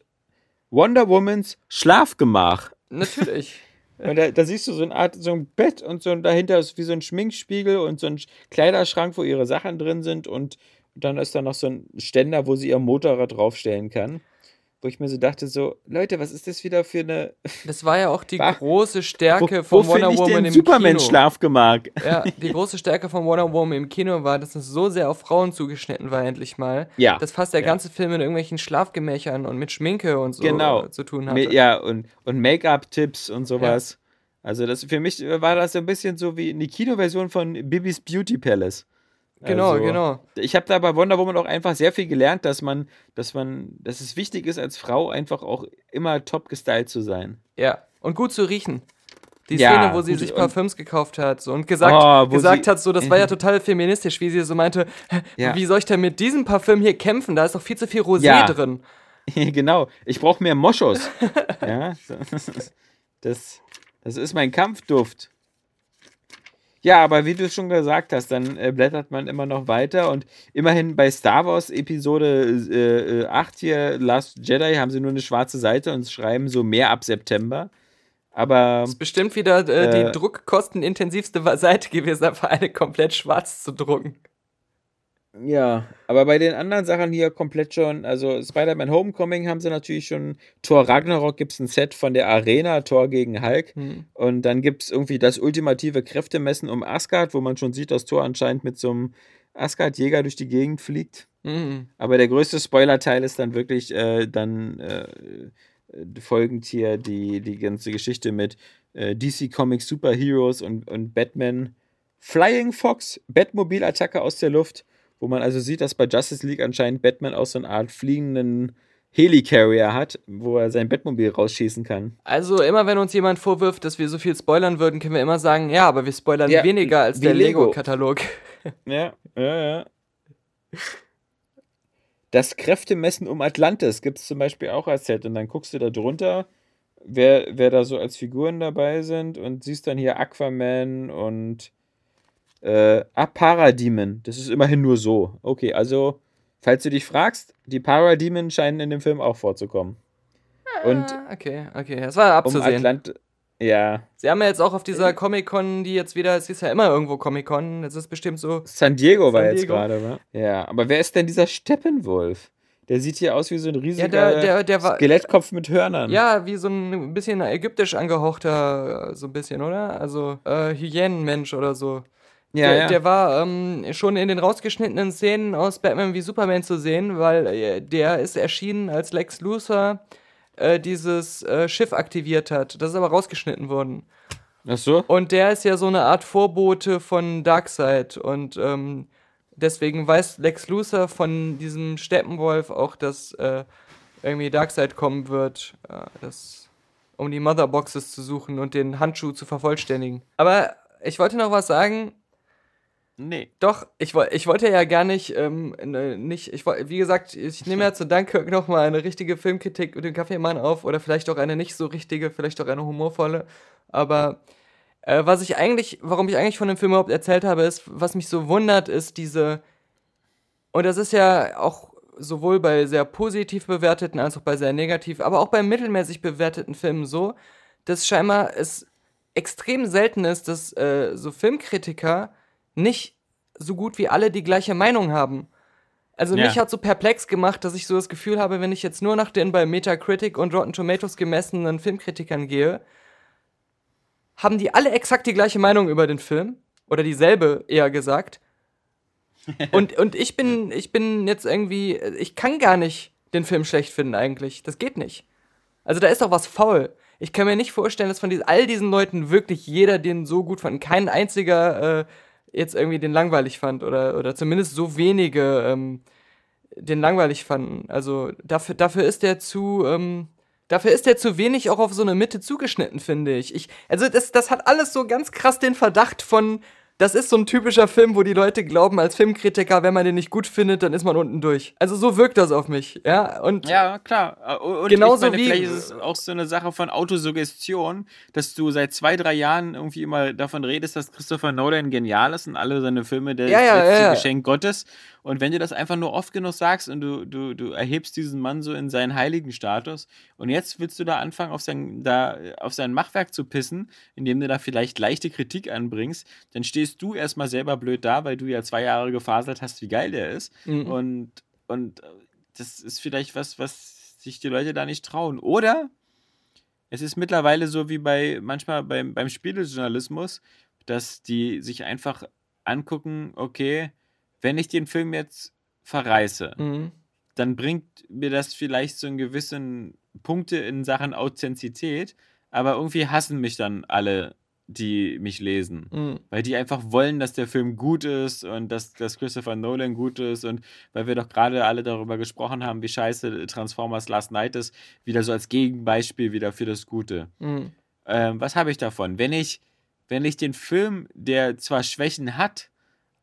Wonder Womans Schlafgemach. Natürlich. Und da, da siehst du so eine Art, so ein Bett und so dahinter ist wie so ein Schminkspiegel und so ein Kleiderschrank, wo ihre Sachen drin sind und dann ist da noch so ein Ständer, wo sie ihr Motorrad draufstellen kann. Wo ich mir so dachte, so, Leute, was ist das wieder für eine. Das war ja auch die Wa- große Stärke wo von Wonder finde ich Woman im Kino. Superman-Schlafgemach? Ja, die große Stärke von Wonder Woman im Kino war, dass es so sehr auf Frauen zugeschnitten war, endlich mal. Ja. Dass fast der ja. ganze Film in irgendwelchen Schlafgemächern und mit Schminke und so Genau. äh, zu tun hatte. Ja, und, und Make-up-Tipps und sowas. Also das für mich war das so ein bisschen so wie eine Kinoversion von Bibis Beauty Palace. Genau, Also, genau. Ich habe da bei Wonder Woman auch einfach sehr viel gelernt, dass man, dass man, dass es wichtig ist, als Frau einfach auch immer top gestylt zu sein. Ja. Und gut zu riechen. Die Ja, Szene, wo sie sich Parfüms gekauft hat so, und gesagt, Oh, gesagt sie- hat, so, das war ja total feministisch, wie sie so meinte, "Hä, Ja. wie soll ich denn mit diesem Parfüm hier kämpfen? Da ist doch viel zu viel Rosé Ja. drin. genau. Ich brauche mehr Moschus. ja, das, das ist mein Kampfduft. Ja, aber wie du schon gesagt hast, dann äh, blättert man immer noch weiter und immerhin bei Star Wars Episode äh, äh, 8 hier, Last Jedi, haben sie nur eine schwarze Seite und schreiben so mehr ab September. Aber Das ist bestimmt wieder äh, Äh. die druckkostenintensivste Wa- Seite gewesen, einfach eine komplett schwarz zu drucken. Ja, aber bei den anderen Sachen hier komplett schon, also Spider-Man Homecoming haben sie natürlich schon, Thor Ragnarok gibt es ein Set von der Arena, Thor gegen Hulk. Hm. Und dann gibt es irgendwie das ultimative Kräftemessen um Asgard, wo man schon sieht, dass Thor anscheinend mit so einem Asgard-Jäger durch die Gegend fliegt. Mhm. Aber der größte Spoiler-Teil ist dann wirklich äh, dann äh, äh, folgend hier die, die ganze Geschichte mit äh, DC Comics Superheroes und, und Batman. Flying Fox, Batmobil-Attacke aus der Luft, wo man also sieht, dass bei Justice League anscheinend Batman auch so eine Art fliegenden Helicarrier hat, wo er sein Batmobil rausschießen kann. Also immer wenn uns jemand vorwirft, dass wir so viel spoilern würden, können wir immer sagen, ja, aber wir spoilern Ja, weniger als der Lego. Lego-Katalog. Ja, ja, ja. Das Kräftemessen um Atlantis gibt es zum Beispiel auch als Set. Und dann guckst du da drunter, wer, wer da so als Figuren dabei sind und siehst dann hier Aquaman und äh, ah, Parademon. Das ist immerhin nur so. Okay, also, falls du dich fragst, die Parademon scheinen in dem Film auch vorzukommen. Und Ah, okay, okay, das war um abzusehen. Atlant. Ja. Sie haben ja jetzt auch auf dieser Comic-Con, die jetzt wieder, es ist ja immer irgendwo Comic-Con, das ist bestimmt so. San Diego war San jetzt Diego. gerade, wa? Ja, aber wer ist denn dieser Steppenwolf? Der sieht hier aus wie so ein riesiger der- der- der war- Skelettkopf mit Hörnern. Ja, wie so ein bisschen ägyptisch angehauchter, äh, so ein bisschen, oder? Also äh, Hyänenmensch oder so. Ja, der, ja. der war ähm, schon in den rausgeschnittenen Szenen aus Batman wie Superman zu sehen, weil äh, der ist erschienen, als Lex Luthor äh, dieses äh, Schiff aktiviert hat. Das ist aber rausgeschnitten worden. Ach so? Und der ist ja so eine Art Vorbote von Darkseid. Und ähm, deswegen weiß Lex Luthor von diesem Steppenwolf auch, dass äh, irgendwie Darkseid kommen wird, äh, das, um die Motherboxes zu suchen und den Handschuh zu vervollständigen. Aber ich wollte noch was sagen. Nee. Doch, ich, ich wollte ja gar nicht, ähm, nicht, ich wie gesagt, ich nehme ja zu Dunkirk nochmal eine richtige Filmkritik mit dem Kaffeemann auf oder vielleicht auch eine nicht so richtige, vielleicht auch eine humorvolle. Aber äh, was ich eigentlich, warum ich eigentlich von dem Film überhaupt erzählt habe, ist, was mich so wundert, ist diese, und das ist ja auch sowohl bei sehr positiv bewerteten als auch bei sehr negativ, aber auch bei mittelmäßig bewerteten Filmen so, dass scheinbar es extrem selten ist, dass äh, so Filmkritiker nicht so gut wie alle die gleiche Meinung haben. Also Ja. mich hat so perplex gemacht, dass ich so das Gefühl habe, wenn ich jetzt nur nach den bei Metacritic und Rotten Tomatoes gemessenen Filmkritikern gehe, haben die alle exakt die gleiche Meinung über den Film oder dieselbe eher gesagt. Und, und ich bin ich bin jetzt irgendwie ich kann gar nicht den Film schlecht finden eigentlich. Das geht nicht. Also da ist doch was faul. Ich kann mir nicht vorstellen, dass von all diesen Leuten wirklich jeder den so gut fand. Kein einziger äh, jetzt irgendwie den langweilig fand oder, oder zumindest so wenige ähm, den langweilig fanden. Also dafür, dafür ist der zu, ähm, dafür ist der zu wenig auch auf so eine Mitte zugeschnitten, finde ich. ich also das, das hat alles so ganz krass den Verdacht von, das ist so ein typischer Film, wo die Leute glauben, als Filmkritiker, wenn man den nicht gut findet, dann ist man unten durch. Also so wirkt das auf mich, ja. Und Ja, klar. Und Genauso ich meine, wie- vielleicht ist es auch so eine Sache von Autosuggestion, dass du seit zwei, drei Jahren irgendwie immer davon redest, dass Christopher Nolan genial ist und alle seine Filme das Ja, ja, ja. Geschenk Gottes. Und wenn du das einfach nur oft genug sagst und du, du, du erhebst diesen Mann so in seinen heiligen Status und jetzt willst du da anfangen, auf sein, da, auf sein Machwerk zu pissen, indem du da vielleicht leichte Kritik anbringst, dann stehst du erstmal selber blöd da, weil du ja zwei Jahre gefaselt hast, wie geil der ist. Mhm. Und, und äh, das ist vielleicht was, was sich die Leute da nicht trauen. Oder es ist mittlerweile so wie bei manchmal beim, beim Spielejournalismus, dass die sich einfach angucken, okay, wenn ich den Film jetzt verreiße, Mhm. dann bringt mir das vielleicht so einen gewissen Punkte in Sachen Authentizität, aber irgendwie hassen mich dann alle, die mich lesen. Mhm. Weil die einfach wollen, dass der Film gut ist und dass, dass Christopher Nolan gut ist und weil wir doch gerade alle darüber gesprochen haben, wie scheiße Transformers Last Night ist, wieder so als Gegenbeispiel wieder für das Gute. Mhm. Ähm, was habe ich davon? Wenn ich, wenn ich den Film, der zwar Schwächen hat,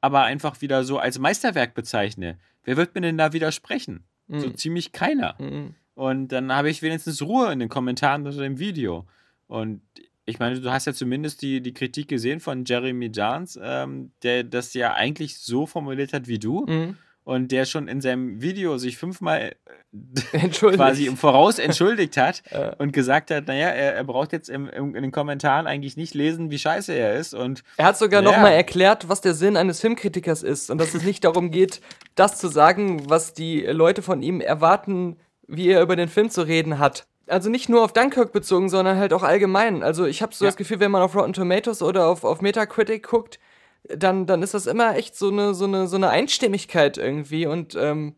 aber einfach wieder so als Meisterwerk bezeichne, wer wird mir denn da widersprechen? So Mhm. ziemlich keiner. Mhm. Und dann habe ich wenigstens Ruhe in den Kommentaren unter dem Video. Und ich meine, du hast ja zumindest die, die Kritik gesehen von Jeremy Jahns, ähm, der das ja eigentlich so formuliert hat wie du. Mhm. Und der schon in seinem Video sich fünfmal äh, quasi im Voraus entschuldigt hat und gesagt hat, naja, er, er braucht jetzt im, im, in den Kommentaren eigentlich nicht lesen, wie scheiße er ist. Und Er hat sogar Ja. noch mal erklärt, was der Sinn eines Filmkritikers ist und dass es nicht darum geht, das zu sagen, was die Leute von ihm erwarten, wie er über den Film zu reden hat. Also nicht nur auf Dunkirk bezogen, sondern halt auch allgemein. Also ich habe so Ja. das Gefühl, wenn man auf Rotten Tomatoes oder auf, auf Metacritic guckt, dann, dann ist das immer echt so eine, so eine, so eine Einstimmigkeit irgendwie. Und ähm,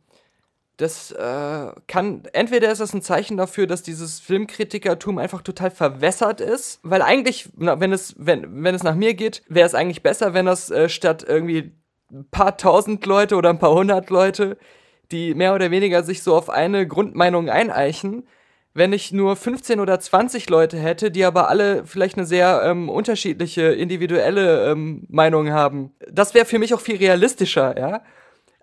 das äh, kann, entweder ist das ein Zeichen dafür, dass dieses Filmkritikertum einfach total verwässert ist, weil eigentlich, wenn es, wenn, wenn es nach mir geht, wäre es eigentlich besser, wenn das äh, statt irgendwie ein paar tausend Leute oder ein paar hundert Leute, die mehr oder weniger sich so auf eine Grundmeinung eineichen, wenn ich nur 15 oder 20 Leute hätte, die aber alle vielleicht eine sehr ähm, unterschiedliche, individuelle ähm, Meinung haben. Das wäre für mich auch viel realistischer, ja.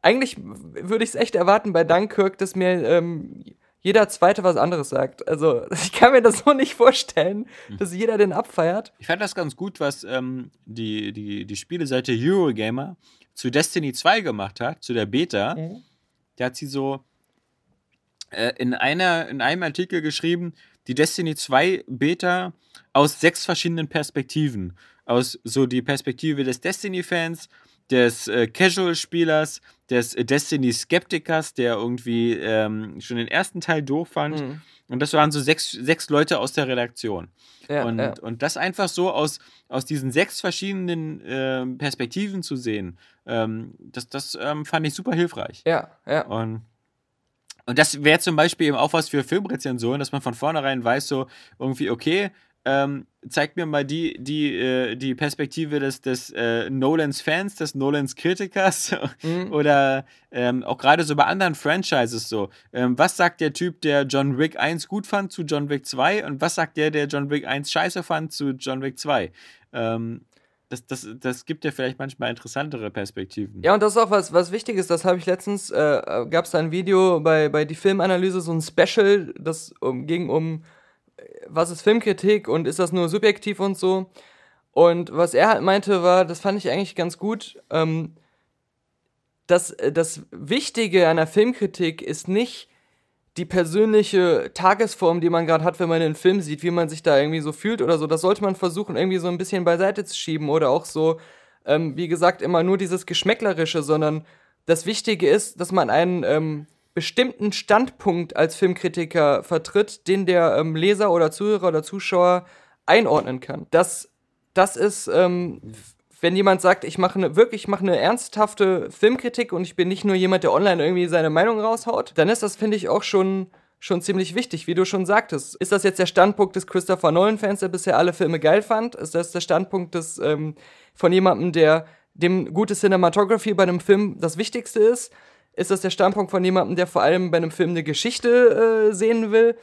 Eigentlich würde ich es echt erwarten bei Dunkirk, dass mir ähm, jeder Zweite was anderes sagt. Also ich kann mir das so nicht vorstellen, dass jeder den abfeiert. ich fand das ganz gut, was ähm, die, die, die Spieleseite Eurogamer zu Destiny 2 gemacht hat, zu der Beta. Mhm. Der hat sie so in, einer, in einem Artikel geschrieben, die Destiny 2 Beta aus sechs verschiedenen Perspektiven. Aus so die Perspektive des Destiny-Fans, des äh, Casual-Spielers, des äh, Destiny-Skeptikers, der irgendwie ähm, schon den ersten Teil doof fand. Mhm. Und das waren so sechs, sechs Leute aus der Redaktion. Ja, und, ja. und das einfach so aus, aus diesen sechs verschiedenen ähm, Perspektiven zu sehen, ähm, das, das ähm, fand ich super hilfreich. ja, ja. Und, und das wäre zum Beispiel eben auch was für Filmrezensionen, dass man von vornherein weiß, so irgendwie, okay, ähm, zeigt mir mal die, die, äh, die Perspektive des, des äh, Nolans Fans, des Nolans Kritikers Mhm. oder ähm, auch gerade so bei anderen Franchises so. Ähm, was sagt der Typ, der John Wick 1 gut fand zu John Wick 2 und was sagt der, der John Wick 1 scheiße fand zu John Wick 2? Das, das, das gibt ja vielleicht manchmal interessantere Perspektiven. Ja, und das ist auch was, was Wichtiges. Das habe ich letztens, äh, gab es da ein Video bei, bei die Filmanalyse, so ein Special, das um, ging um, was ist Filmkritik und ist das nur subjektiv und so. Und was er halt meinte, war, das fand ich eigentlich ganz gut, ähm, dass äh, das Wichtige der Filmkritik ist nicht die persönliche Tagesform, die man gerade hat, wenn man einen Film sieht, wie man sich da irgendwie so fühlt oder so. Das sollte man versuchen, irgendwie so ein bisschen beiseite zu schieben oder auch so, ähm, wie gesagt, immer nur dieses Geschmäcklerische, sondern das Wichtige ist, dass man einen ähm, bestimmten Standpunkt als Filmkritiker vertritt, den der ähm, Leser oder Zuhörer oder Zuschauer einordnen kann. Das, das ist, ähm, wenn jemand sagt, ich mache eine, wirklich, ich mache eine ernsthafte Filmkritik und ich bin nicht nur jemand, der online irgendwie seine Meinung raushaut, dann ist das, finde ich, auch schon, schon ziemlich wichtig, wie du schon sagtest. Ist das jetzt der Standpunkt des Christopher Nolan-Fans, der bisher alle Filme geil fand? Ist das der Standpunkt des, ähm, von jemandem, der dem gute Cinematography bei einem Film das Wichtigste ist? Ist das der Standpunkt von jemandem, der vor allem bei einem Film eine Geschichte äh, sehen will?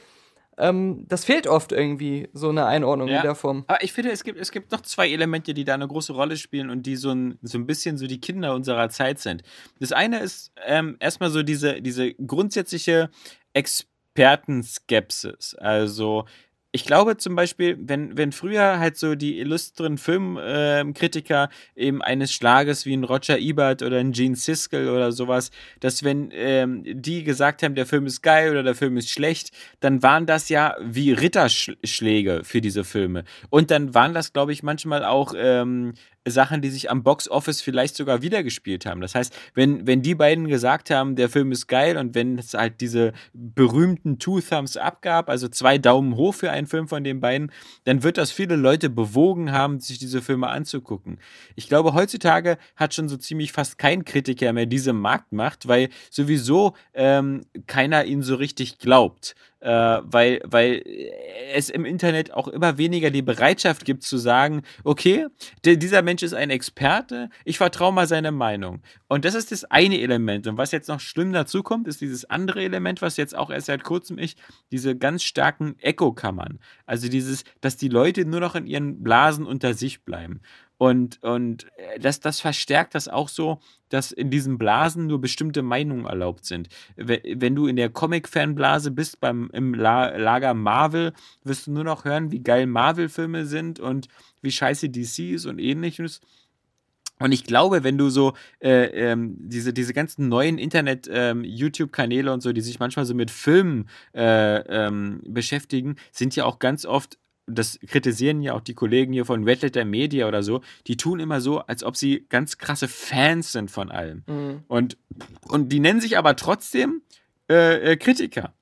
Ähm, das fehlt oft irgendwie, so eine Einordnung Ja. in der Form. Aber ich finde, es gibt, es gibt noch zwei Elemente, die da eine große Rolle spielen und die so ein, so ein bisschen so die Kinder unserer Zeit sind. Das eine ist ähm, erstmal so diese, diese grundsätzliche Expertenskepsis. Also, ich glaube zum Beispiel, wenn, wenn früher halt so die illustren Filmkritiker eben eines Schlages wie ein Roger Ebert oder ein Gene Siskel oder sowas, dass wenn ähm, die gesagt haben, der Film ist geil oder der Film ist schlecht, dann waren das ja wie Ritterschläge für diese Filme. Und dann waren das, glaube ich, manchmal auch ähm, Sachen, die sich am Box-Office vielleicht sogar wiedergespielt haben. Das heißt, wenn, wenn die beiden gesagt haben, der Film ist geil und wenn es halt diese berühmten Two Thumbs Up gab, also zwei Daumen hoch für einen Film von den beiden, dann wird das viele Leute bewogen haben, sich diese Filme anzugucken. Ich glaube, heutzutage hat schon so ziemlich fast kein Kritiker mehr diese Marktmacht, weil sowieso ähm, keiner ihn so richtig glaubt. Äh, weil, weil es im Internet auch immer weniger die Bereitschaft gibt zu sagen, okay, dieser Mensch ist ein Experte, ich vertraue mal seine Meinung. Und das ist das eine Element. Und was jetzt noch schlimm dazu kommt, ist dieses andere Element, was jetzt auch erst seit kurzem ich, diese ganz starken Echokammern. Also dieses, dass die Leute nur noch in ihren Blasen unter sich bleiben. Und, und äh, das, das verstärkt das auch so, dass in diesen Blasen nur bestimmte Meinungen erlaubt sind. We- Wenn du in der Comic-Fanblase bist, beim, im La Lager Marvel, wirst du nur noch hören, wie geil Marvel-Filme sind und wie scheiße DC ist und ähnliches. Und ich glaube, wenn du so äh, ähm, diese, diese ganzen neuen Internet-YouTube-Kanäle und so, die sich manchmal so mit Filmen äh, ähm, beschäftigen, sind ja auch ganz oft das kritisieren ja auch die Kollegen hier von Red Letter Media oder so, die tun immer so, als ob sie ganz krasse Fans sind von allem. Mhm. Und, und die nennen sich aber trotzdem äh, äh, Kritiker.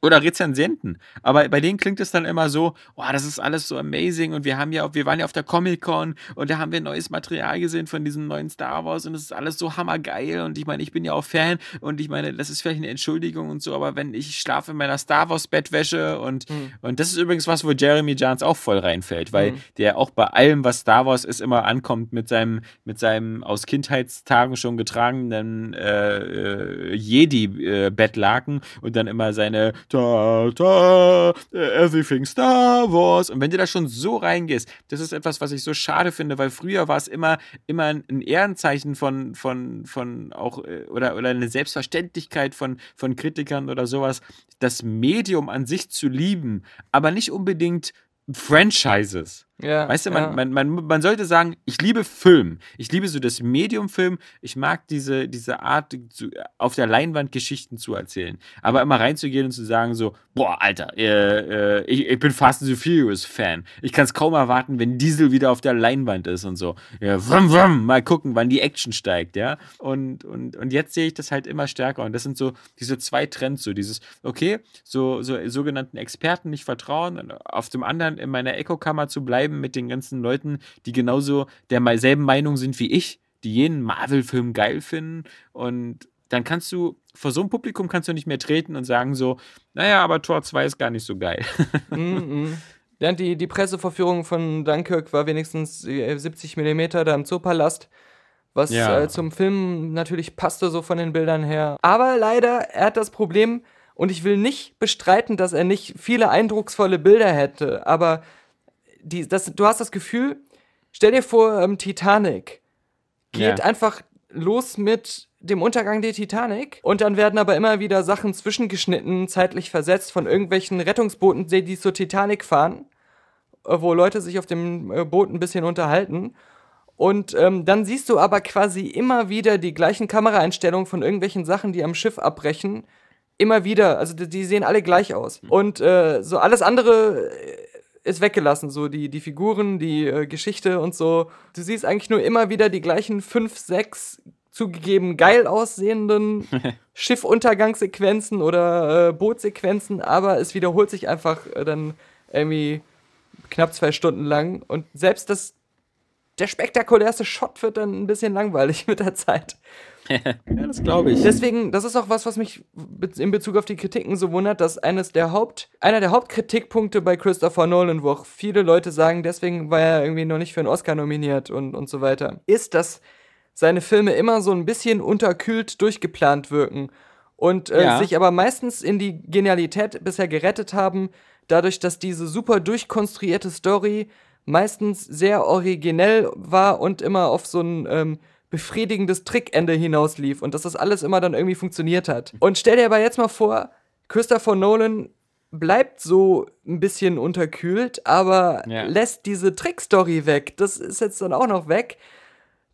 Oder Rezensenten. Aber bei denen klingt es dann immer so, oh, das ist alles so amazing und wir haben ja, wir waren ja auf der Comic-Con und da haben wir neues Material gesehen von diesem neuen Star Wars und es ist alles so hammergeil und ich meine, ich bin ja auch Fan und ich meine, das ist vielleicht eine Entschuldigung und so, aber wenn ich schlafe in meiner Star Wars Bettwäsche und, Mhm. und das ist übrigens was, wo Jeremy Jahns auch voll reinfällt, weil Mhm. der auch bei allem, was Star Wars ist, immer ankommt mit seinem, mit seinem aus Kindheitstagen schon getragenen äh, äh, Jedi-Bettlaken und dann immer seine ta, ta, everything Star Wars. Und wenn du da schon so reingehst, das ist etwas, was ich so schade finde, weil früher war es immer, immer ein Ehrenzeichen von, von, von auch, äh, oder, oder eine Selbstverständlichkeit von, von Kritikern oder sowas, das Medium an sich zu lieben, aber nicht unbedingt Franchises. Ja, Weißt du, man, ja. man, man, man sollte sagen, ich liebe Film. Ich liebe so das Medium Film. Ich mag diese, diese Art, zu, auf der Leinwand Geschichten zu erzählen. Aber immer reinzugehen und zu sagen so, boah, Alter, äh, äh, ich, ich bin Fast and the Furious Fan. Ich kann es kaum erwarten, wenn Diesel wieder auf der Leinwand ist und so. Ja, wrum, wrum, mal gucken, wann die Action steigt, ja. Und, und, und jetzt sehe ich das halt immer stärker. Und das sind so diese zwei Trends, so dieses, okay, so, so sogenannten Experten nicht vertrauen, und auf dem anderen in meiner Echokammer zu bleiben mit den ganzen Leuten, die genauso der selben Meinung sind wie ich, die jeden Marvel-Film geil finden. Und dann kannst du, vor so einem Publikum kannst du nicht mehr treten und sagen so, naja, aber Tor 2 ist gar nicht so geil. Mhm. Ja, die, die Pressevorführung von Dunkirk war wenigstens äh, 70 mm da im Zoopalast, was Ja. äh, zum Film natürlich passte so von den Bildern her. Aber leider, er hat das Problem, und ich will nicht bestreiten, dass er nicht viele eindrucksvolle Bilder hätte, aber die, das, du hast das Gefühl, stell dir vor, ähm, Titanic geht Ja. einfach los mit dem Untergang der Titanic und dann werden aber immer wieder Sachen zwischengeschnitten, zeitlich versetzt von irgendwelchen Rettungsbooten, die, die zur Titanic fahren, äh, wo Leute sich auf dem äh, Boot ein bisschen unterhalten. Und ähm, dann siehst du aber quasi immer wieder die gleichen Kameraeinstellungen von irgendwelchen Sachen, die am Schiff abbrechen. Immer wieder, also die, die sehen alle gleich aus. Und äh, so alles andere ist weggelassen, so die, die Figuren, die äh, Geschichte und so. Du siehst eigentlich nur immer wieder die gleichen fünf, sechs zugegeben geil aussehenden Schiffuntergangssequenzen oder äh, Bootsequenzen, aber es wiederholt sich einfach äh, dann irgendwie knapp zwei Stunden lang und selbst das der spektakulärste Shot wird dann ein bisschen langweilig mit der Zeit. Ja, das glaube ich. Deswegen, das ist auch was, was mich in Bezug auf die Kritiken so wundert, dass eines der Haupt, einer der Hauptkritikpunkte bei Christopher Nolan, wo auch viele Leute sagen, deswegen war er irgendwie noch nicht für einen Oscar nominiert und, und so weiter, ist, dass seine Filme immer so ein bisschen unterkühlt durchgeplant wirken und äh, Ja. sich aber meistens in die Genialität bisher gerettet haben, dadurch, dass diese super durchkonstruierte Story meistens sehr originell war und immer auf so ein ähm, befriedigendes Trickende hinauslief und dass das alles immer dann irgendwie funktioniert hat. Und stell dir aber jetzt mal vor, Christopher Nolan bleibt so ein bisschen unterkühlt, aber Ja. lässt diese Trickstory weg. Das ist jetzt dann auch noch weg.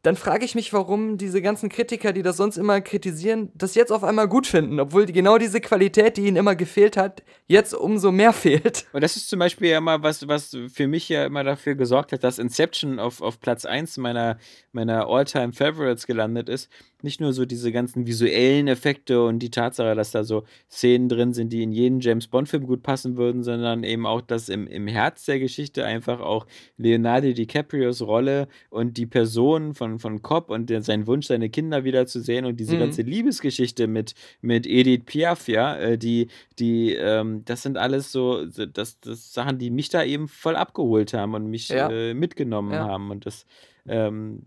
Dann frage ich mich, warum diese ganzen Kritiker, die das sonst immer kritisieren, das jetzt auf einmal gut finden, obwohl genau diese Qualität, die ihnen immer gefehlt hat, jetzt umso mehr fehlt. Und das ist zum Beispiel ja mal was, was für mich ja immer dafür gesorgt hat, dass Inception auf, auf Platz 1 meiner, meiner All-Time Favorites gelandet ist. Nicht nur so diese ganzen visuellen Effekte und die Tatsache, dass da so Szenen drin sind, die in jeden James Bond-Film gut passen würden, sondern eben auch, dass im, im Herz der Geschichte einfach auch Leonardo DiCaprios Rolle und die Person von, von Cobb und der, sein Wunsch, seine Kinder wiederzusehen und diese Mhm. ganze Liebesgeschichte mit, mit Edith Piaf, ja, äh, die, die, ähm, das sind alles so, so- das, das Sachen, die mich da eben voll abgeholt haben und mich Ja. äh, mitgenommen Ja. haben. Und das, ähm,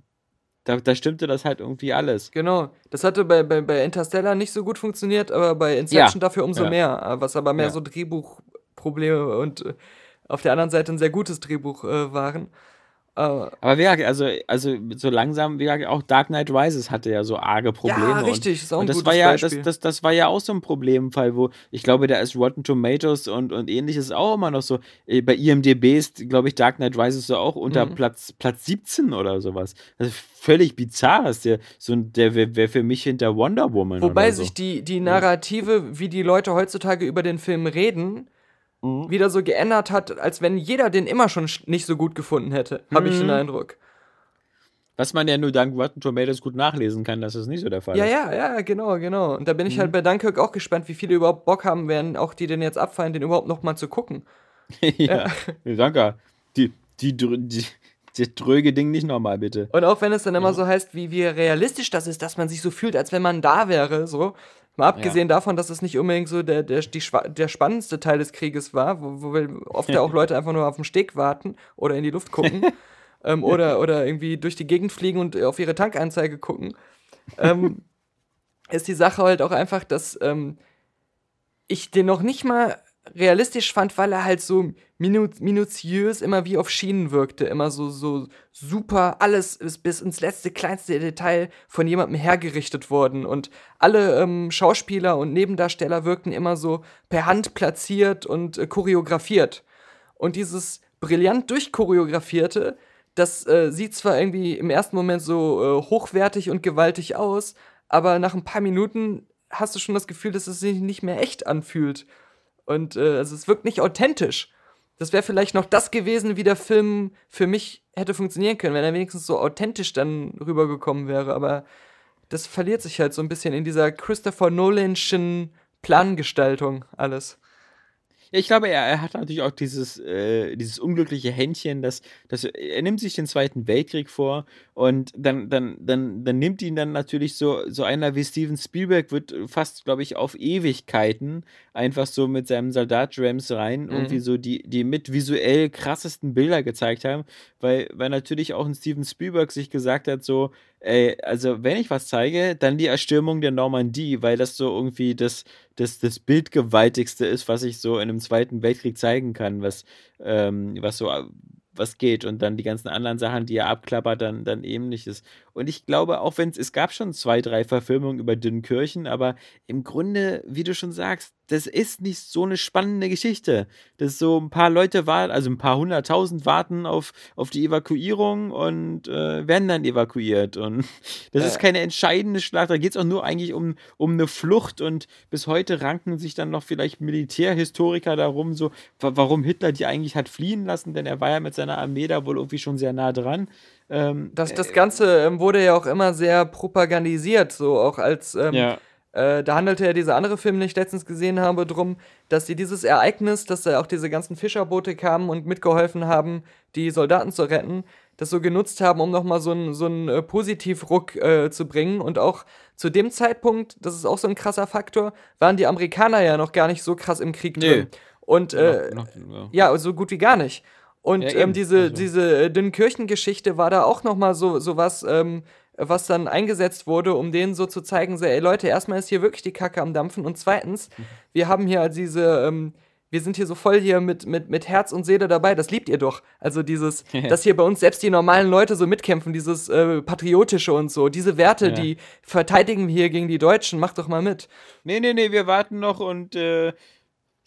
da, da stimmte das halt irgendwie alles. Genau. Das hatte bei, bei, bei Interstellar nicht so gut funktioniert, aber bei Inception Ja. dafür umso Ja. mehr. äh, Was aber mehr Ja. so Drehbuchprobleme und äh, auf der anderen Seite ein sehr gutes Drehbuch äh, waren. Äh, Aber wie gesagt, also, also so langsam, wie auch Dark Knight Rises hatte ja so arge Probleme. ja, richtig, ist auch ein Und das war ja, das, das, das war ja auch so ein Problemfall, wo ich glaube, da ist Rotten Tomatoes und, und ähnliches auch immer noch so. äh, Bei IMDB ist, glaube ich, Dark Knight Rises so auch unter Mhm. Platz, Platz 17 oder sowas. Das ist völlig bizarr. Ist der, so, der wäre wär für mich hinter Wonder Woman. Wobei oder so. sich die, die Narrative, wie die Leute heutzutage über den Film reden, Mhm. wieder so geändert hat, als wenn jeder den immer schon sch- nicht so gut gefunden hätte, habe ich den Mhm. Eindruck. Was man ja nur dank Rotten Tomatoes gut nachlesen kann, dass das nicht so der Fall Ja, ist. ja, ja, genau, genau. Und da bin ich Mhm. halt bei Dunkirk auch gespannt, wie viele überhaupt Bock haben werden, auch die den jetzt abfallen, den überhaupt noch mal zu gucken. ja. ja. Danke. Die, die, die, das dröge Ding nicht nochmal, bitte. Und auch wenn es dann immer so heißt, wie, wie realistisch das ist, dass man sich so fühlt, als wenn man da wäre, so. Mal abgesehen davon, dass es nicht unbedingt so der, der, die, der spannendste Teil des Krieges war, wo, wo oft ja auch Leute einfach nur auf den Steg warten oder in die Luft gucken ähm, oder, oder irgendwie durch die Gegend fliegen und auf ihre Tankanzeige gucken, ähm, ist die Sache halt auch einfach, dass ähm, ich den noch nicht mal realistisch fand, weil er halt so minutiös immer wie auf Schienen wirkte. Immer so, so super, alles ist bis ins letzte kleinste Detail von jemandem hergerichtet worden. Und alle ähm, Schauspieler und Nebendarsteller wirkten immer so per Hand platziert und äh, choreografiert. Und dieses brillant durchchoreografierte. Das äh, sieht zwar irgendwie im ersten Moment so äh, hochwertig und gewaltig aus, aber nach ein paar Minuten hast du schon das Gefühl, dass es sich nicht mehr echt anfühlt. Und äh, also es wirkt nicht authentisch. Das wäre vielleicht noch das gewesen, wie der Film für mich hätte funktionieren können, wenn er wenigstens so authentisch dann rübergekommen wäre. Aber das verliert sich halt so ein bisschen in dieser Christopher Nolanschen Plangestaltung alles. Ja, ich glaube, er, er hat natürlich auch dieses, äh, dieses unglückliche Händchen, dass, dass er nimmt sich den Zweiten Weltkrieg vor und dann, dann, dann, dann nimmt ihn dann natürlich so, so einer wie Steven Spielberg, wird fast, glaube ich, auf Ewigkeiten einfach so mit seinem Soldat Rams rein Mhm. irgendwie so die, die mit visuell krassesten Bilder gezeigt haben, weil, weil natürlich auch ein Steven Spielberg sich gesagt hat, so, ey, also wenn ich was zeige, dann die Erstürmung der Normandie, weil das so irgendwie das, das, das Bildgewaltigste ist, was ich so in einem Zweiten Weltkrieg zeigen kann, was, ähm, was so was geht und dann die ganzen anderen Sachen, die er abklappert, dann, dann ähnliches. Und ich glaube, auch wenn es, es gab schon zwei, drei Verfilmungen über Dünnkirchen, aber im Grunde, wie du schon sagst, das ist nicht so eine spannende Geschichte. Das ist so ein paar Leute warten, also ein paar hunderttausend warten auf, auf die Evakuierung und äh, werden dann evakuiert. Und das ist Äh. keine entscheidende Schlacht. Da geht es auch nur eigentlich um, um eine Flucht und bis heute ranken sich dann noch vielleicht Militärhistoriker darum, so, wa- warum Hitler die eigentlich hat fliehen lassen, denn er war ja mit seiner Armee da wohl irgendwie schon sehr nah dran. Ähm, Das, das Ganze ähm, wurde ja auch immer sehr propagandisiert, so auch als ähm, ja. Äh, da handelte ja dieser andere Film, den ich letztens gesehen habe, drum, dass sie dieses Ereignis, dass da auch diese ganzen Fischerboote kamen und mitgeholfen haben, die Soldaten zu retten, das so genutzt haben, um nochmal so einen so einen, äh, Positivruck äh, zu bringen. Und auch zu dem Zeitpunkt, das ist auch so ein krasser Faktor, waren die Amerikaner ja noch gar nicht so krass im Krieg Nee. drin. Und äh, noch, noch, ja, so gut wie gar nicht. Und Ja, ähm, diese, Also. diese äh, Dünnkirchen-Geschichte war da auch nochmal so, so was, ähm, was dann eingesetzt wurde, um denen so zu zeigen, so, ey Leute, erstmal ist hier wirklich die Kacke am Dampfen und zweitens, Mhm. wir haben hier halt diese, ähm, wir sind hier so voll hier mit, mit, mit Herz und Seele dabei, das liebt ihr doch. Also dieses, dass hier bei uns selbst die normalen Leute so mitkämpfen, dieses äh, Patriotische und so, diese Werte, Ja. die verteidigen wir hier gegen die Deutschen, macht doch mal mit. Nee, nee, nee, wir warten noch und äh,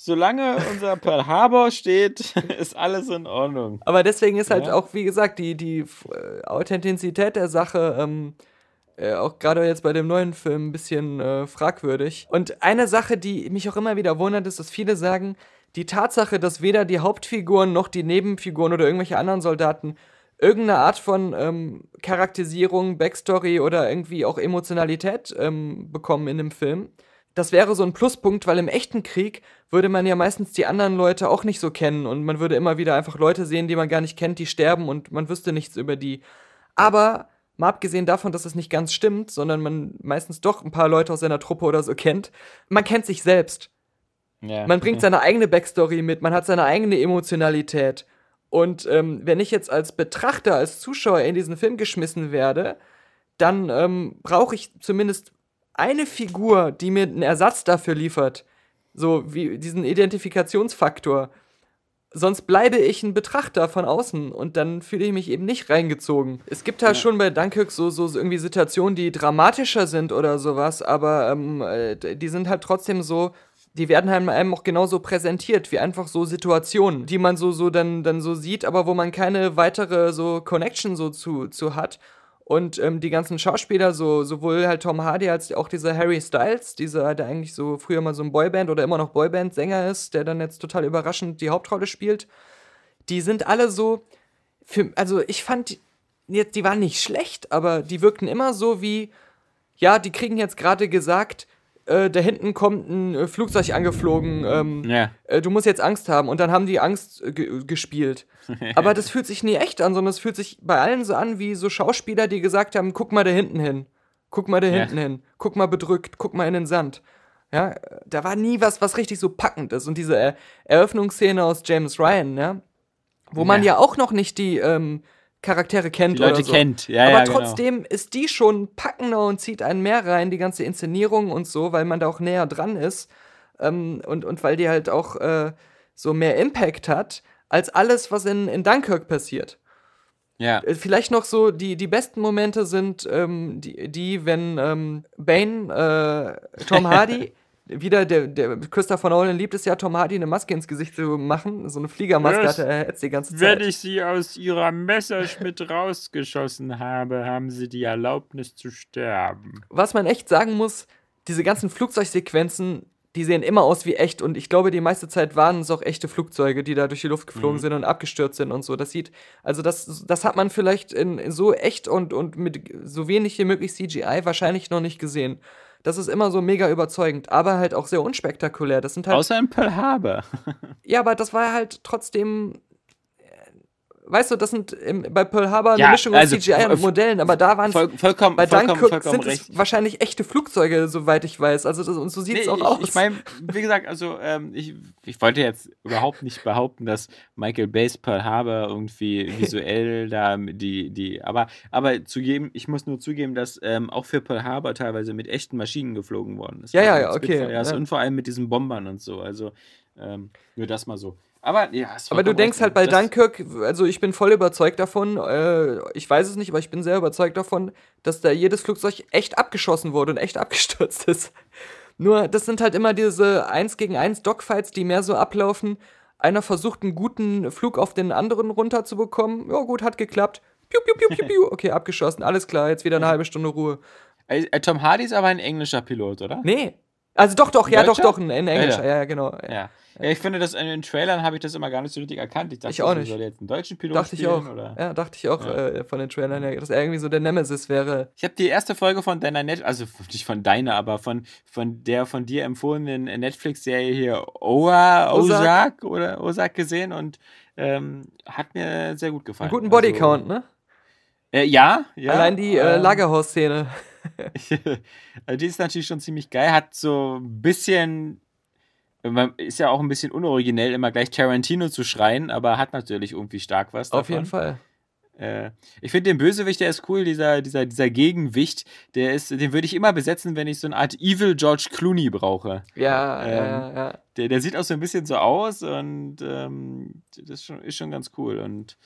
solange unser Pearl Harbor steht, ist alles in Ordnung. Aber deswegen ist halt Ja. auch, wie gesagt, die, die äh, Authentizität der Sache ähm, äh, auch gerade jetzt bei dem neuen Film ein bisschen äh, fragwürdig. Und eine Sache, die mich auch immer wieder wundert, ist, dass viele sagen, die Tatsache, dass weder die Hauptfiguren noch die Nebenfiguren oder irgendwelche anderen Soldaten irgendeine Art von ähm, Charakterisierung, Backstory oder irgendwie auch Emotionalität ähm, bekommen in dem Film. Das wäre so ein Pluspunkt, weil im echten Krieg würde man ja meistens die anderen Leute auch nicht so kennen und man würde immer wieder einfach Leute sehen, die man gar nicht kennt, die sterben und man wüsste nichts über die. Aber mal abgesehen davon, dass es nicht ganz stimmt, sondern man meistens doch ein paar Leute aus seiner Truppe oder so kennt, man kennt sich selbst. Ja. Man bringt seine eigene Backstory mit, man hat seine eigene Emotionalität. Und ähm, wenn ich jetzt als Betrachter, als Zuschauer in diesen Film geschmissen werde, dann ähm, brauche ich zumindest eine Figur, die mir einen Ersatz dafür liefert. So wie diesen Identifikationsfaktor. Sonst bleibe ich ein Betrachter von außen und dann fühle ich mich eben nicht reingezogen. Es gibt halt schon bei Dunkirk so, so, irgendwie Situationen, die dramatischer sind oder sowas, aber ähm, äh, die sind halt trotzdem so, die werden halt einem auch genauso präsentiert, wie einfach so Situationen, die man so, so dann, dann so sieht, aber wo man keine weitere so Connection so zu, zu hat. Und ähm, die ganzen Schauspieler, so, sowohl halt Tom Hardy als auch dieser Harry Styles, dieser, der eigentlich so früher mal so ein Boyband oder immer noch Boyband-Sänger ist, der dann jetzt total überraschend die Hauptrolle spielt, die sind alle so, für, also ich fand, die- die waren nicht schlecht, aber die wirkten immer so wie, ja, die kriegen jetzt gerade gesagt, äh, da hinten kommt ein äh, Flugzeug angeflogen, ähm, Ja. äh, du musst jetzt Angst haben. Und dann haben die Angst äh, ge gespielt. Aber das fühlt sich nie echt an, sondern es fühlt sich bei allen so an wie so Schauspieler, die gesagt haben, guck mal da hinten hin. Guck mal da Ja. hinten hin. Guck mal bedrückt. Guck mal in den Sand. Ja, äh, da war nie was, was richtig so packend ist. Und diese äh, Eröffnungsszene aus James Ryan, ja, wo man Ja. ja auch noch nicht die ähm, Charaktere kennt Die Leute oder so. kennt, ja, Aber ja, genau. trotzdem ist die schon packender und zieht einen mehr rein, die ganze Inszenierung und so, weil man da auch näher dran ist. Ähm, und, und weil die halt auch äh, so mehr Impact hat, als alles, was in, in Dunkirk passiert. Ja. Äh, Vielleicht noch so, die, die besten Momente sind ähm, die, die, wenn ähm, Bane, äh, Tom Hardy, wieder, der, der Christopher Nolan liebt es ja, Tom Hardy eine Maske ins Gesicht zu machen. So eine Fliegermaske hat er jetzt die ganze Zeit. Wenn ich sie aus ihrer Messerschmidt rausgeschossen habe, haben sie die Erlaubnis zu sterben. was man echt sagen muss, diese ganzen Flugzeugsequenzen, die sehen immer aus wie echt und ich glaube, die meiste Zeit waren es auch echte Flugzeuge, die da durch die Luft geflogen sind und abgestürzt sind und so. Das sieht, also das, das hat man vielleicht in, in so echt und, und mit so wenig wie möglich CGI wahrscheinlich noch nicht gesehen. Das ist immer so mega überzeugend, aber halt auch sehr unspektakulär. Das sind halt Außer in Pearl Harbor. Ja, aber das war halt trotzdem. Weißt du, das sind im, bei Pearl Harbor Ja, eine Mischung also, aus CGI und Modellen, aber da waren Voll, vollkommen, bei vollkommen, Dunkirk vollkommen sind recht. es wahrscheinlich echte Flugzeuge, soweit ich weiß. Also das, und so sieht es Nee, auch ich, aus. Ich meine, wie gesagt, also ähm, ich, ich wollte jetzt überhaupt nicht behaupten, dass Michael Bay's Pearl Harbor irgendwie visuell da die, die, aber, aber zugeben, ich muss nur zugeben, dass ähm, auch für Pearl Harbor teilweise mit echten Maschinen geflogen worden ist. Ja, ja, Also ja, mit okay, ja. Und vor allem mit diesen Bombern und so. Also ähm, nur das mal so. Aber ja, aber du denkst halt bei Dunkirk, also ich bin voll überzeugt davon, äh, ich weiß es nicht, aber ich bin sehr überzeugt davon, dass da jedes Flugzeug echt abgeschossen wurde und echt abgestürzt ist. Nur, das sind halt immer diese 1 gegen 1 Dogfights, die mehr so ablaufen. Einer versucht, einen guten Flug auf den anderen runterzubekommen. Ja, gut, hat geklappt. Piu, piu, piu, piu, piu. Okay, abgeschossen. Alles klar, jetzt wieder eine halbe Stunde Ruhe. Äh, Tom Hardy ist aber ein englischer Pilot, oder? Nee. Also doch, doch, ja, doch, doch, ein, ein Englischer. Ja, Ja, genau. Ja. ja, ich finde, das in den Trailern habe ich das immer gar nicht so richtig erkannt. Ich dachte, Ich auch nicht. soll jetzt einen deutschen Pilot Dachte ich spielen? auch. Oder? Ja, dachte ich auch Ja. äh, von den Trailern her, dass er irgendwie so der Nemesis wäre. Ich habe die erste Folge von deiner Net, also nicht von deiner, aber von, von der von dir empfohlenen Netflix-Serie hier Oa, Ozark. Ozark oder Ozark gesehen und ähm, hat mir sehr gut gefallen. Einen guten Bodycount, also, ne? Äh, ja, ja. Allein die äh, ähm, Lagerhaus-Szene. Also die ist natürlich schon ziemlich geil, hat so ein bisschen, ist ja auch ein bisschen unoriginell, immer gleich Tarantino zu schreien, aber hat natürlich irgendwie stark was. Auf davon. jeden Fall. Äh, ich finde den Bösewicht, der ist cool, dieser, dieser, dieser Gegenwicht, der ist, den würde ich immer besetzen, wenn ich so eine Art Evil George Clooney brauche. Ja, Ähm, ja, ja. Der, der sieht auch so ein bisschen so aus und ähm, das ist schon, ist schon ganz cool. Und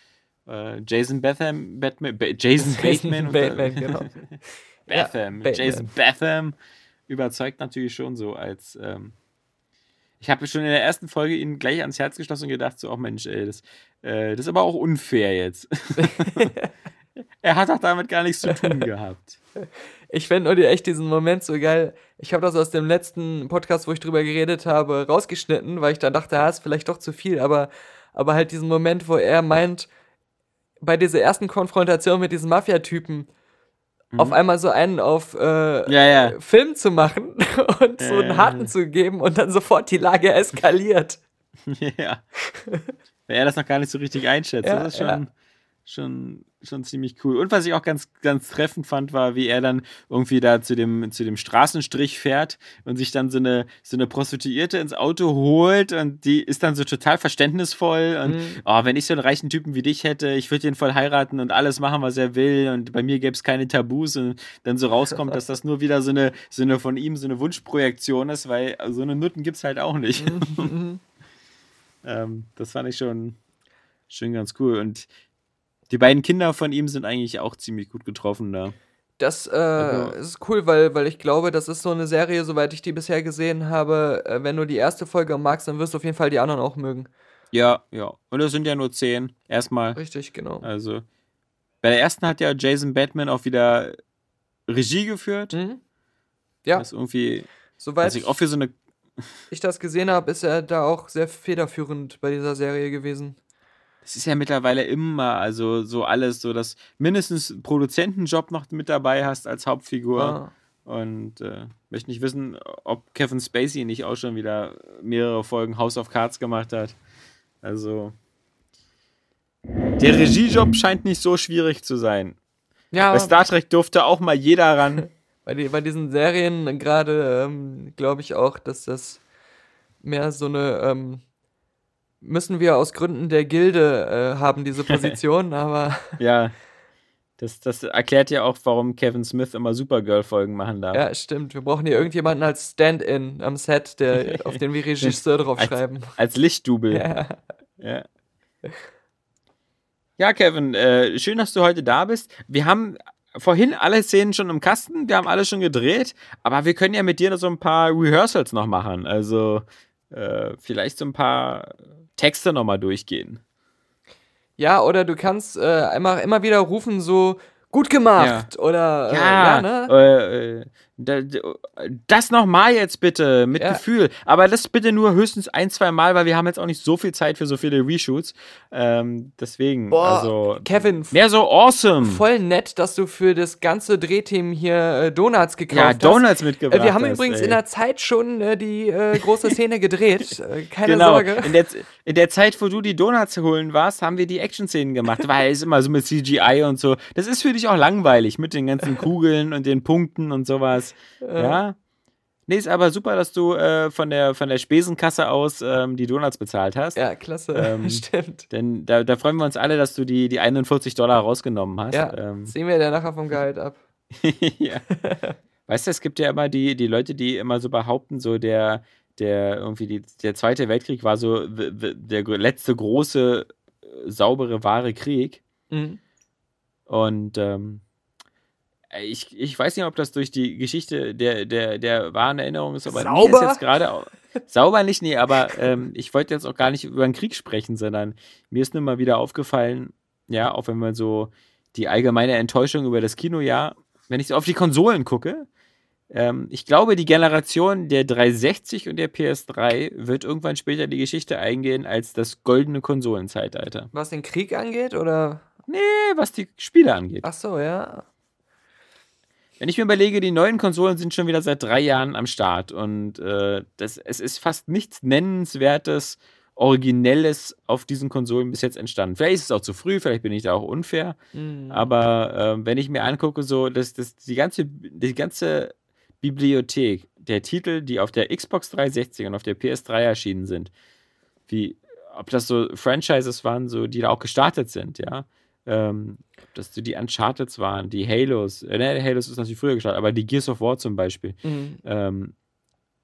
äh, Jason Batham, Batman, ba Jason Bateman, Bateman, genau. Batham, Ja. Jason Batham überzeugt natürlich schon so als. Ähm, ich habe schon in der ersten Folge ihn gleich ans Herz geschlossen und gedacht, so, oh Mensch, ey, das, äh, das ist aber auch unfair jetzt. er hat doch damit gar nichts zu tun gehabt. Ich fände nur echt diesen Moment so geil. Ich habe das aus dem letzten Podcast, wo ich drüber geredet habe, rausgeschnitten, weil ich dann dachte, ah, ist vielleicht doch zu viel, aber, aber halt diesen Moment, wo er meint, bei dieser ersten Konfrontation mit diesem Mafia-Typen, auf einmal so einen auf äh, Mhm. Ja, ja. Film zu machen und so einen harten zu geben und dann sofort die Lage eskaliert. ja. Weil er das noch gar nicht so richtig einschätzt. Das ist schon. Schon, schon ziemlich cool. Und was ich auch ganz, ganz treffend fand, war, wie er dann irgendwie da zu dem, zu dem Straßenstrich fährt und sich dann so eine, so eine Prostituierte ins Auto holt und die ist dann so total verständnisvoll und Mhm. oh, wenn ich so einen reichen Typen wie dich hätte, ich würde den voll heiraten und alles machen, was er will und bei mir gäbe es keine Tabus und dann so rauskommt, dass das nur wieder so eine, so eine von ihm so eine Wunschprojektion ist, weil so eine Nutten gibt es halt auch nicht. Mhm. Ähm, das fand ich schon, schon ganz cool. Und die beiden Kinder von ihm sind eigentlich auch ziemlich gut getroffen da. Das äh, Also- ist cool, weil, weil ich glaube, das ist so eine Serie, soweit ich die bisher gesehen habe. Äh, wenn du die erste Folge magst, dann wirst du auf jeden Fall die anderen auch mögen. Ja, ja. Und es sind ja nur zehn. Erstmal. Richtig, genau. Also. Bei der ersten hat ja Jason Batman auch wieder Regie geführt. Mhm. Ja, Das ist irgendwie. soweit Also auch für so eine. ich das gesehen habe, ist er da auch sehr federführend bei dieser Serie gewesen. Das ist ja mittlerweile immer, also so alles, so dass mindestens einen Produzentenjob noch mit dabei hast als Hauptfigur. Ah. Und äh, möchte nicht wissen, ob Kevin Spacey nicht auch schon wieder mehrere Folgen House of Cards gemacht hat. Also. Der Regiejob scheint nicht so schwierig zu sein. Ja, Bei Star Trek durfte auch mal jeder ran. bei, die, bei diesen Serien gerade ähm, glaube ich auch, dass das mehr so eine ähm, müssen wir aus Gründen der Gilde äh, haben diese Position, aber ja. Das, das erklärt ja auch, warum Kevin Smith immer Supergirl-Folgen machen darf. ja, stimmt. Wir brauchen hier irgendjemanden als Stand-in am Set, der auf den wir Regisseur draufschreiben. Als Lichtdubel. Ja. Ja. Ja, Kevin, äh, schön, dass du heute da bist. Wir haben vorhin alle Szenen schon im Kasten, wir haben alle schon gedreht, aber wir können ja mit dir so ein paar Rehearsals noch machen. Also äh, vielleicht so ein paar Texte nochmal durchgehen. Ja, oder du kannst äh, einmal immer wieder rufen, so gut gemacht oder äh, Ja, ja ne? Das nochmal jetzt bitte, mit Ja. Gefühl. Aber das bitte nur höchstens ein, zwei Mal, weil wir haben jetzt auch nicht so viel Zeit für so viele Reshoots. Ähm, deswegen, Boah, also Kevin, mehr so awesome. voll nett, dass du für das ganze Drehteam hier äh, Donuts gekauft ja, hast. Donuts mitgebracht. Äh, wir haben hast, übrigens ey. in der Zeit schon äh, die äh, große Szene gedreht. Keine genau. Sorge. In der, in der Zeit, wo du die Donuts holen warst, haben wir die Action-Szenen gemacht, weil es immer so mit CGI und so. Das ist für dich auch langweilig mit den ganzen Kugeln und den Punkten und sowas. Ja. Nee, ist aber super, dass du äh, von, der, von der Spesenkasse aus ähm, die Donuts bezahlt hast. Ja, klasse. Ähm, Stimmt. Denn da, da freuen wir uns alle, dass du die, die 41 Dollar rausgenommen hast. Ja, Ähm, sehen wir dann nachher vom Gehalt ab. ja. Weißt du, es gibt ja immer die, die Leute, die immer so behaupten, so der, der irgendwie die, der Zweite Weltkrieg war so der letzte große, äh, saubere, wahre Krieg. Mhm. Und ähm, ich, ich weiß nicht, ob das durch die Geschichte der, der, der wahren Erinnerung ist, aber mir ist Sauber? jetzt gerade au- sauber nicht, nee, aber ähm, ich wollte jetzt auch gar nicht über den Krieg sprechen, sondern mir ist nur mal wieder aufgefallen, ja, auch wenn man so die allgemeine Enttäuschung über das Kinojahr, wenn ich so auf die Konsolen gucke, ähm, ich glaube, die Generation der 360 und der PS3 wird irgendwann später die Geschichte eingehen als das goldene Konsolenzeitalter. Was den Krieg angeht, oder? Nee, was die Spiele angeht. Ach so, ja. Wenn ich mir überlege, die neuen Konsolen sind schon wieder seit drei Jahren am Start und äh, das, es ist fast nichts Nennenswertes, Originelles auf diesen Konsolen bis jetzt entstanden. Vielleicht ist es auch zu früh, vielleicht bin ich da auch unfair, Mhm. aber äh, wenn ich mir angucke, so, dass, dass die, ganze, die ganze Bibliothek der Titel, die auf der Xbox 360 und auf der PS3 erschienen sind, wie, ob das so Franchises waren, so, die da auch gestartet sind, ja, ähm, ob das so die Uncharted waren, die Halos, äh, ne, Halos ist natürlich früher gestartet, aber die Gears of War zum Beispiel, Mhm. ähm,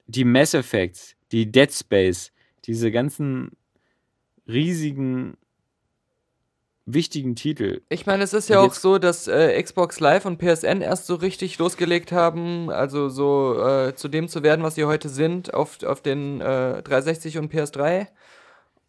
die Mass Effects, die Dead Space, diese ganzen riesigen, wichtigen Titel. Ich meine, es ist ja auch so, dass äh, Xbox Live und PSN erst so richtig losgelegt haben, also so äh, zu dem zu werden, was sie heute sind, auf, auf den äh, 360 und PS3.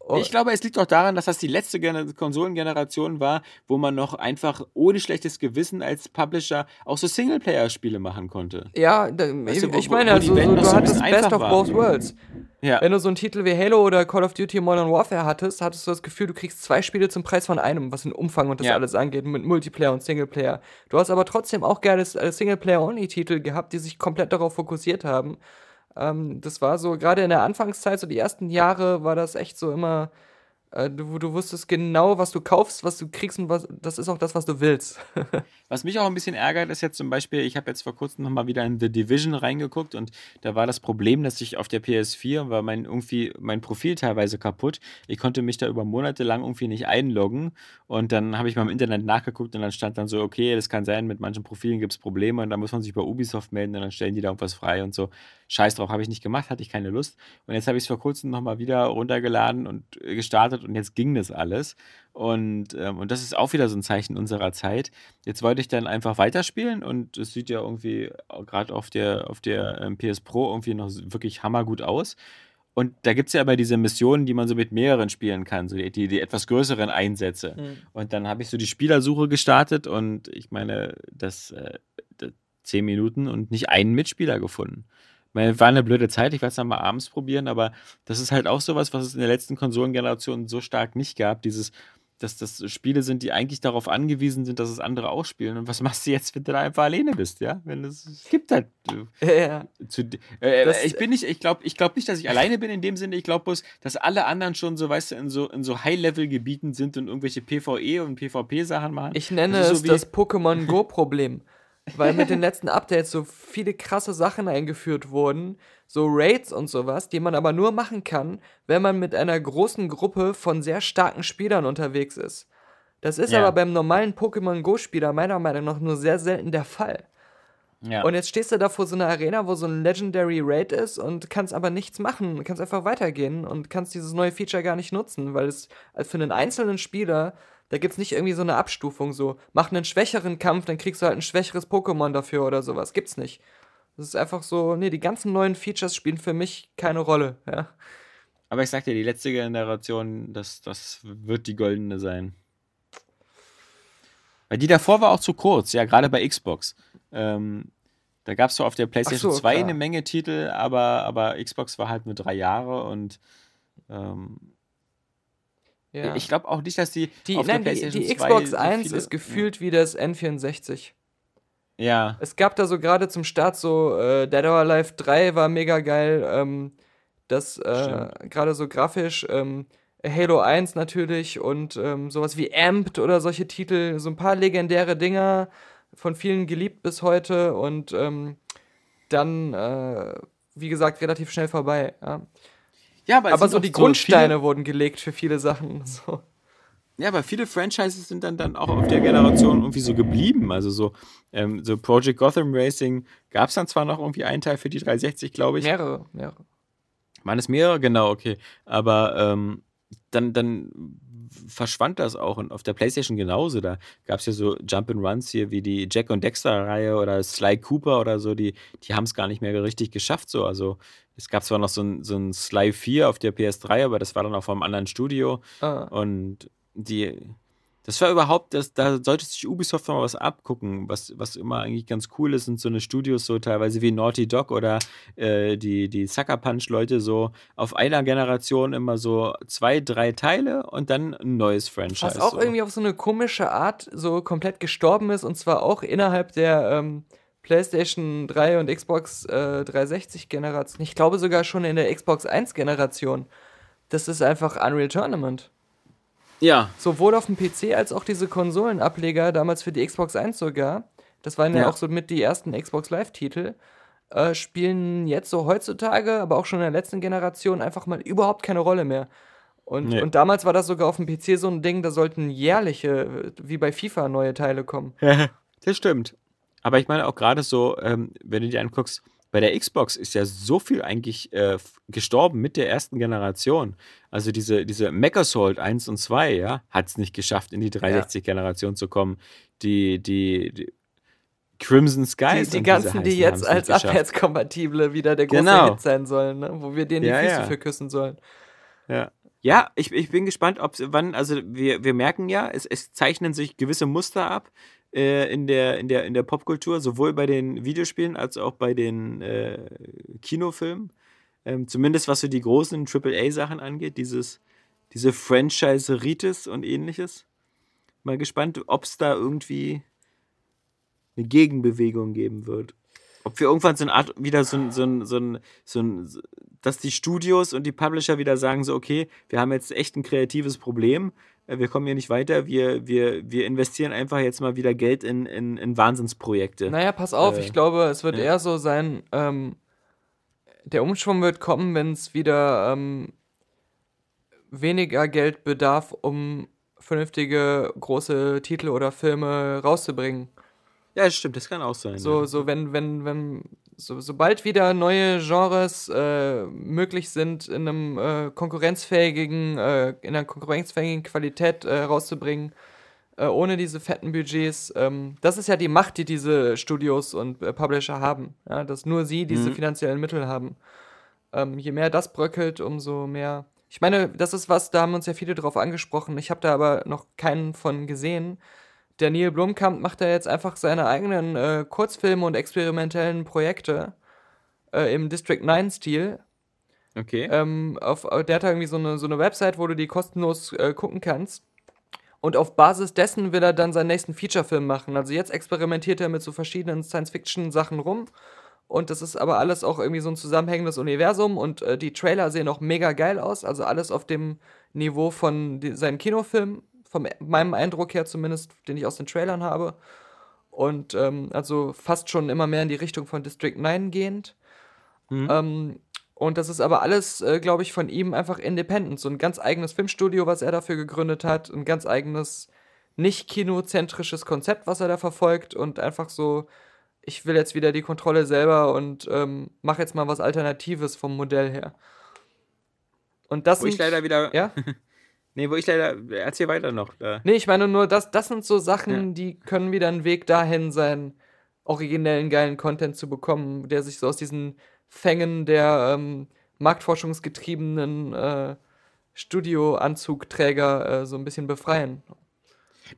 Oh, Ich glaube, es liegt auch daran, dass das die letzte Gener Konsolengeneration war, wo man noch einfach ohne schlechtes Gewissen als Publisher auch so Singleplayer-Spiele machen konnte. ja, da, Weißt ich, du, wo- ich meine, also, du so hattest Best of both worlds. Ja. Wenn du so einen Titel wie Halo oder Call of Duty Modern Warfare hattest, hattest du das Gefühl, du kriegst zwei Spiele zum Preis von einem, was den Umfang und das Ja. alles angeht, mit Multiplayer und Singleplayer. Du hast aber trotzdem auch geile äh, Singleplayer-Only-Titel gehabt, die sich komplett darauf fokussiert haben. Ähm, das war so, gerade in der Anfangszeit, so die ersten Jahre, war das echt so immer, äh, du, du wusstest genau, was du kaufst, was du kriegst und was, das ist auch das, was du willst. Was mich auch ein bisschen ärgert, ist jetzt zum Beispiel, ich habe jetzt vor kurzem nochmal wieder in The Division reingeguckt und da war das Problem, dass ich auf der PS4 war mein irgendwie mein Profil teilweise kaputt. Ich konnte mich da über Monate lang irgendwie nicht einloggen und dann habe ich mal im Internet nachgeguckt und dann stand dann so, okay, das kann sein, mit manchen Profilen gibt es Probleme und dann muss man sich bei Ubisoft melden und dann stellen die da irgendwas frei und so. Scheiß drauf, habe ich nicht gemacht, hatte ich keine Lust. Und jetzt habe ich es vor kurzem nochmal wieder runtergeladen und äh, gestartet und jetzt ging das alles. Und, ähm, und das ist auch wieder so ein Zeichen unserer Zeit. Jetzt wollte ich dann einfach weiterspielen und es sieht ja irgendwie gerade auf der, auf der ähm, PS Pro irgendwie noch wirklich hammergut aus. Und da gibt es ja aber diese Missionen, die man so mit mehreren spielen kann, so die, die, die etwas größeren Einsätze. Und dann habe ich so die Spielersuche gestartet und ich meine, das, äh, das zehn Minuten und nicht einen Mitspieler gefunden. Meine, war eine blöde Zeit, ich werde es dann mal abends probieren, aber das ist halt auch sowas, was es in der letzten Konsolengeneration so stark nicht gab, dieses, dass das Spiele sind, die eigentlich darauf angewiesen sind, dass es andere ausspielen. Und was machst du jetzt, wenn du da einfach alleine bist, ja? Wenn es, es gibt halt äh, ja. zu, äh, Das- ich bin nicht, ich glaube ich glaub nicht, dass ich alleine bin in dem Sinne. Ich glaube bloß, dass alle anderen schon so, weißt du, in so, in so High-Level-Gebieten sind und irgendwelche PvE und PvP-Sachen machen. Ich nenne Das es so das Pokémon Go-Problem. Weil mit den letzten Updates so viele krasse Sachen eingeführt wurden, so Raids und sowas, die man aber nur machen kann, wenn man mit einer großen Gruppe von sehr starken Spielern unterwegs ist. Das ist Ja. aber beim normalen Pokémon Go-Spieler meiner Meinung nach nur sehr selten der Fall. Ja. Und jetzt stehst du da vor so einer Arena, wo so ein Legendary Raid ist und kannst aber nichts machen. Kannst einfach weitergehen und kannst dieses neue Feature gar nicht nutzen, weil es also für einen einzelnen Spieler Da gibt's nicht irgendwie so eine Abstufung, so, mach einen schwächeren Kampf, dann kriegst du halt ein schwächeres Pokémon dafür oder sowas. Gibt's nicht. Das ist einfach so, nee, die ganzen neuen Features spielen für mich keine Rolle, ja. Aber ich sag dir, die letzte Generation, das, das wird die goldene sein. Weil die davor war auch zu kurz, ja, gerade bei Xbox. Ähm, da gab es so auf der PlayStation so, 2 klar. eine Menge Titel, aber, aber Xbox war halt nur drei Jahre und ähm, ja. ich glaube auch nicht, dass die, die, auf nein, der die, PlayStation die 2 Xbox so 1 viele- ist gefühlt wie das N64. Ja, Es gab da so gerade zum Start so äh, Dead or Alive 3 war mega geil. Ähm, das äh, gerade so grafisch. Ähm, Halo 1 natürlich und ähm, sowas wie Amped oder solche Titel. So ein paar legendäre Dinger, von vielen geliebt bis heute und ähm, dann, äh, wie gesagt, relativ schnell vorbei. Ja. Ja aber, Aber so die Grundsteine Viele, wurden gelegt für viele Sachen. So. ja, aber viele Franchises sind dann, dann auch auf der Generation irgendwie so geblieben. Also so, ähm, so Project Gotham Racing gab es dann zwar noch irgendwie einen Teil für die 360, glaube ich. Mehrere, mehrere. Waren es mehrere? Genau, okay. Aber ähm, dann, dann verschwand das auch. Und auf der Playstation genauso. Da gab es ja so Jump-and-Runs hier wie die Jack und Dexter-Reihe oder Sly Cooper oder so. Die, die haben es gar nicht mehr richtig geschafft. So. Also es gab zwar noch so ein, so ein Sly 4 auf der PS3, aber das war dann auch vom anderen Studio. Ah. Und die. Das war überhaupt, das, da sollte sich Ubisoft mal was abgucken, was, was immer eigentlich ganz cool ist, sind so eine Studios so teilweise wie Naughty Dog oder äh, die, die Sucker Punch-Leute so auf einer Generation immer so zwei, drei Teile und dann ein neues Franchise. Was auch so. irgendwie auf so eine komische Art so komplett gestorben ist und zwar auch innerhalb der ähm, PlayStation 3 und Xbox äh, 360 Generation. Ich glaube sogar schon in der Xbox 1 Generation. Das ist einfach Unreal Tournament. Ja, Sowohl auf dem PC als auch diese Konsolenableger, damals für die Xbox 1 sogar, das waren ja, Ja. auch so mit die ersten Xbox Live-Titel, äh, spielen jetzt so heutzutage, aber auch schon in der letzten Generation einfach mal überhaupt keine Rolle mehr. Und, Nee. und damals war das sogar auf dem PC so ein Ding, da sollten jährliche, äh, wie bei FIFA, neue Teile kommen. das stimmt. Aber ich meine auch gerade so, ähm, wenn du dir anguckst, bei der Xbox ist ja so viel eigentlich äh, gestorben mit der ersten Generation. Also diese, diese Mechasalt 1 und 2, ja, hat es nicht geschafft, in die 360-Generation zu kommen. Die, die, die Crimson Die, Skies. die sie ganzen, die jetzt als abwärtskompatible wieder der große Genau. Hit sein sollen, ne? wo wir denen die Ja, Füße ja. für küssen sollen. Ja. Ja, ich, ich bin gespannt, ob wann, also wir, wir merken ja, es, es zeichnen sich gewisse Muster ab äh, in der, in der, in der Popkultur, sowohl bei den Videospielen als auch bei den äh, Kinofilmen. Ähm, zumindest was so die großen AAA-Sachen angeht, dieses, diese Franchise-Ritis und ähnliches. Mal gespannt, ob es da irgendwie eine Gegenbewegung geben wird. Ob wir irgendwann so eine Art, wieder so ein, so ein, so ein, so ein, dass die Studios und die Publisher wieder sagen so, okay, wir haben jetzt echt ein kreatives Problem, wir kommen hier nicht weiter, wir, wir, wir investieren einfach jetzt mal wieder Geld in, in, in Wahnsinnsprojekte. Naja, pass auf, Äh, ich glaube, es wird ja. eher so sein, ähm, der Umschwung wird kommen, wenn es wieder ähm, weniger Geld bedarf, um vernünftige große Titel oder Filme rauszubringen. Ja, das stimmt, das kann auch sein. So, ja. so wenn, wenn, wenn, so, sobald wieder neue Genres äh, möglich sind, in einem äh, konkurrenzfähigen, äh, in einer konkurrenzfähigen Qualität äh, rauszubringen, äh, ohne diese fetten Budgets. Ähm, das ist ja die Macht, die diese Studios und äh, Publisher haben, ja, dass nur sie diese Mhm. finanziellen Mittel haben. Ähm, je mehr das bröckelt, umso mehr. Ich meine, das ist was, da haben uns ja viele drauf angesprochen. Ich habe da aber noch keinen von gesehen. Der Neil Blomkamp macht da jetzt einfach seine eigenen äh, Kurzfilme und experimentellen Projekte äh, im District 9-Stil. Okay. Ähm, auf, der hat da irgendwie so eine, so eine Website, wo du die kostenlos äh, gucken kannst. Und auf Basis dessen will er dann seinen nächsten Feature-Film machen. Also jetzt experimentiert er mit so verschiedenen Science-Fiction-Sachen rum. Und das ist aber alles auch irgendwie so ein zusammenhängendes Universum. Und äh, die Trailer sehen auch mega geil aus. Also alles auf dem Niveau von die, seinen Kinofilmen. Von meinem Eindruck her zumindest, den ich aus den Trailern habe. Und ähm, also fast schon immer mehr in die Richtung von District 9 gehend. Mhm. Ähm, und das ist aber alles, äh, glaube ich, von ihm einfach independent. So ein ganz eigenes Filmstudio, was er dafür gegründet hat. Ein ganz eigenes, nicht kinozentrisches Konzept, was er da verfolgt. Und einfach so, ich will jetzt wieder die Kontrolle selber und ähm, mache jetzt mal was Alternatives vom Modell her. Und das Wo ich sind- leider wieder, Ja? Nee, wo ich leider. Erzähl weiter noch. Da. Nee, ich meine nur, das, das sind so Sachen, Ja. die können wieder einen Weg dahin sein, originellen, geilen Content zu bekommen, der sich so aus diesen Fängen der ähm, marktforschungsgetriebenen äh, Studioanzugträger äh, so ein bisschen befreien.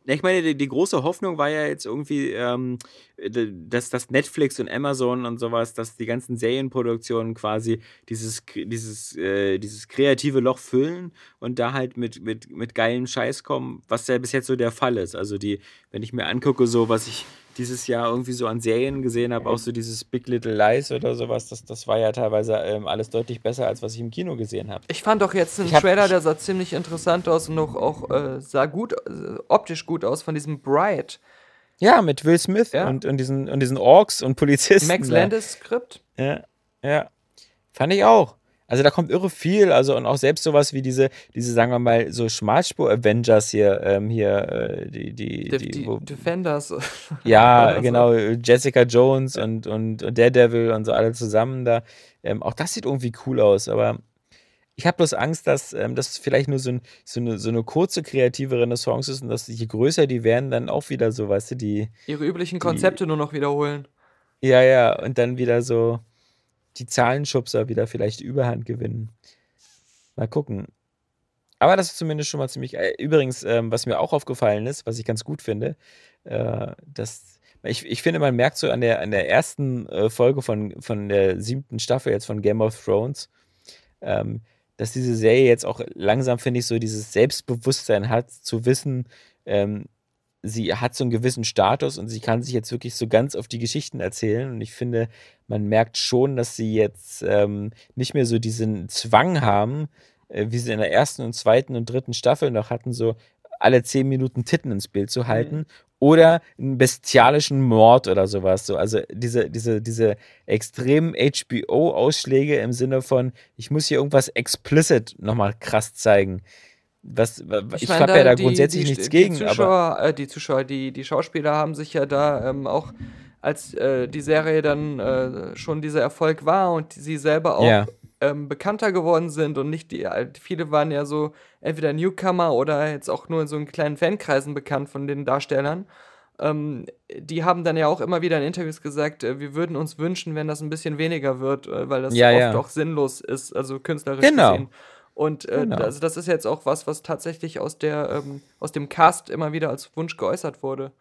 Ich meine, die, die große Hoffnung war ja jetzt irgendwie, ähm, dass, dass Netflix und Amazon und sowas, dass die ganzen Serienproduktionen quasi dieses, dieses, äh, dieses kreative Loch füllen und da halt mit, mit, mit geilem Scheiß kommen, was ja bis jetzt so der Fall ist. Also die, wenn ich mir angucke, so was ich dieses Jahr irgendwie so an Serien gesehen habe, auch so dieses Big Little Lies oder sowas, das, das war ja teilweise ähm, alles deutlich besser, als was ich im Kino gesehen habe. Ich fand doch jetzt hab- Trailer, der sah ziemlich interessant aus und auch, auch äh, sah gut, äh, optisch gut aus von diesem Bright. Ja, mit Will Smith Ja. und, und, diesen, und diesen Orks und Polizisten. Max da. Landis Skript. Ja, ja. Fand ich auch. Also da kommt irre viel, also und auch selbst sowas wie diese, diese, sagen wir mal, so Schmalspur-Avengers hier, ähm, hier, äh, die, die, De die, die wo, Defenders. ja, oder so. genau, Jessica Jones und, und, und Daredevil und so alle zusammen da. Ähm, auch das sieht irgendwie cool aus, aber ich habe bloß Angst, dass ähm, das vielleicht nur so, ein, so, eine, so eine kurze kreative Renaissance ist und dass je größer die werden, dann auch wieder so, weißt du, die, Ihre üblichen Konzepte nur noch wiederholen. Ja, ja, und dann wieder so die Zahlenschubser wieder vielleicht Überhand gewinnen. Mal gucken. Aber das ist zumindest schon mal ziemlich. Äh, übrigens, ähm, was mir auch aufgefallen ist, was ich ganz gut finde, äh, dass. Ich, ich finde, man merkt so an der, an der ersten äh, Folge von, von der siebten Staffel jetzt von Game of Thrones, ähm, dass diese Serie jetzt auch langsam, finde ich, so dieses Selbstbewusstsein hat, zu wissen, ähm, sie hat so einen gewissen Status und sie kann sich jetzt wirklich so ganz auf die Geschichten erzählen. Und ich finde, man merkt schon, dass sie jetzt ähm, nicht mehr so diesen Zwang haben, äh, wie sie in der ersten und zweiten und dritten Staffel noch hatten, so alle zehn Minuten Titten ins Bild zu halten. Oder einen bestialischen Mord oder sowas. So, also diese, diese, diese extremen HBO-Ausschläge im Sinne von, ich muss hier irgendwas explicit nochmal krass zeigen. Was, ich ich habe ja da die- grundsätzlich die, nichts die gegen, aber. Zuschauer, äh, die Zuschauer, die, die Schauspieler haben sich ja da ähm, auch, als äh, die Serie dann äh, schon dieser Erfolg war und sie selber auch Ja. ähm, bekannter geworden sind und nicht die, viele waren ja so entweder Newcomer oder jetzt auch nur in so in kleinen Fankreisen bekannt von den Darstellern. Ähm, die haben dann ja auch immer wieder in Interviews gesagt, äh, wir würden uns wünschen, wenn das ein bisschen weniger wird, äh, weil das Ja, oft ja. auch sinnlos ist, also künstlerisch Genau. gesehen. Und äh, Genau. also das ist jetzt auch was, was tatsächlich aus der ähm, aus dem Cast immer wieder als Wunsch geäußert wurde.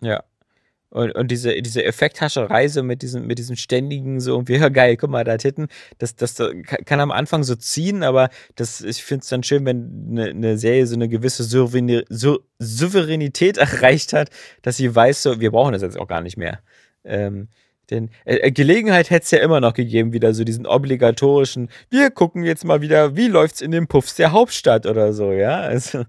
Ja. Und, und diese, diese Effekthascherei so mit diesem, mit diesem ständigen, so irgendwie, ja geil, guck mal, da Titten, das, das kann am Anfang so ziehen, aber das, ich finde es dann schön, wenn eine, eine Serie so eine gewisse Souveräni- Sou- Souveränität erreicht hat, dass sie weiß, so, wir brauchen das jetzt auch gar nicht mehr. Ähm, denn äh, äh, Gelegenheit hätte es ja immer noch gegeben, wieder so diesen obligatorischen, wir gucken jetzt mal wieder, wie läuft's in den Puffs der Hauptstadt oder so, ja. Also,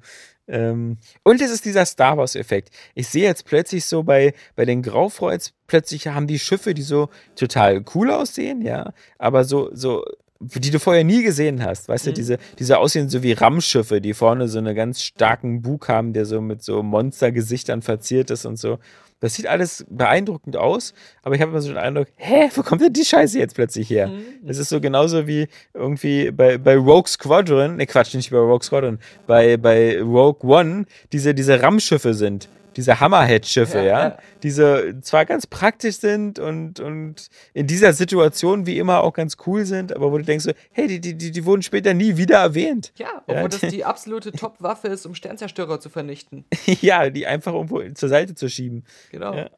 ähm, und es ist dieser Star Wars-Effekt. Ich sehe jetzt plötzlich so bei, bei den Graufreuds, plötzlich haben die Schiffe, die so total cool aussehen, ja, aber so, so, die du vorher nie gesehen hast, weißt du, diese, diese aussehen so wie Rammschiffe, die vorne so einen ganz starken Bug haben, der so mit so Monstergesichtern verziert ist und so. Das sieht alles beeindruckend aus, aber ich habe immer so den Eindruck, hä, wo kommt denn die Scheiße jetzt plötzlich her? Das ist so genauso wie irgendwie bei, bei Rogue Squadron, ne Quatsch, nicht bei Rogue Squadron, bei, bei Rogue One diese, diese Rammschiffe sind. Diese Hammerhead-Schiffe, Ja, ja, ja. Diese zwar ganz praktisch sind und, und in dieser Situation wie immer auch ganz cool sind, aber wo du denkst so, hey, die, die, die, die wurden später nie wieder erwähnt. Ja, Ja, obwohl das die absolute Top-Waffe ist, um Sternzerstörer zu vernichten. ja, die einfach irgendwo zur Seite zu schieben. Genau. Ja.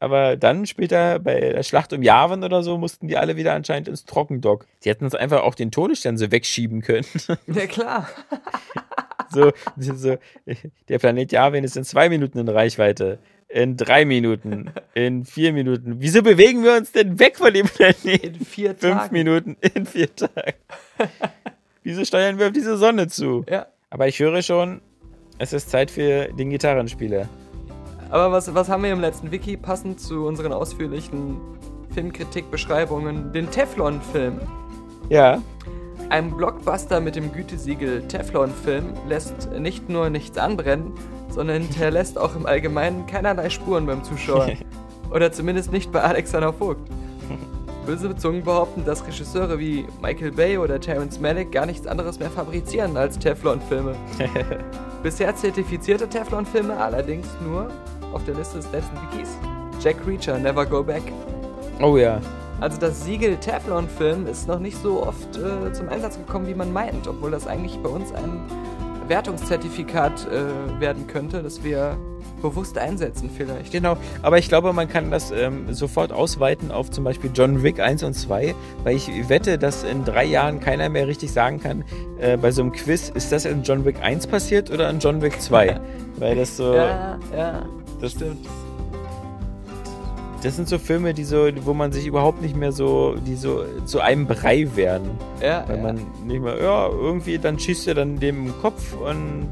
Aber dann später bei der Schlacht um Yavin oder so mussten die alle wieder anscheinend ins Trockendock. Die hätten uns einfach auch den Todesstern so wegschieben können. Ja, klar. so, so, der Planet Yavin ist in zwei Minuten in Reichweite. In drei Minuten. In vier Minuten. Wieso bewegen wir uns denn weg von dem Planeten? In vier Fünf Tagen. Minuten in vier Tagen. Wieso steuern wir auf diese Sonne zu? Ja. Aber ich höre schon, es ist Zeit für den Gitarrenspieler. Aber was, was haben wir im letzten Wiki passend zu unseren ausführlichen Filmkritikbeschreibungen? Den Teflon-Film. Ja. Ein Blockbuster mit dem Gütesiegel Teflon-Film lässt nicht nur nichts anbrennen, sondern hinterlässt auch im Allgemeinen keinerlei Spuren beim Zuschauer. Oder zumindest nicht bei Alexander Vogt. Böse Zungen behaupten, dass Regisseure wie Michael Bay oder Terrence Malick gar nichts anderes mehr fabrizieren als Teflon-Filme. Bisher zertifizierte Teflon-Filme allerdings nur auf der Liste des letzten Wikis. Jack Reacher, Never Go Back. Oh ja. Also das Siegel Teflon-Film ist noch nicht so oft äh, zum Einsatz gekommen, wie man meint, obwohl das eigentlich bei uns ein Wertungszertifikat äh, werden könnte, das wir bewusst einsetzen vielleicht. Genau, aber ich glaube, man kann das ähm, sofort ausweiten auf zum Beispiel John Wick 1 und 2, weil ich wette, dass in drei Jahren keiner mehr richtig sagen kann, äh, bei so einem Quiz, ist das in John Wick 1 passiert oder in John Wick 2? weil das so. Ja, ja, das stimmt. Das sind so Filme, die so, wo man sich überhaupt nicht mehr so, die so zu einem Brei werden. ja. Weil ja. man nicht mehr, ja, irgendwie, dann schießt er dann dem im Kopf und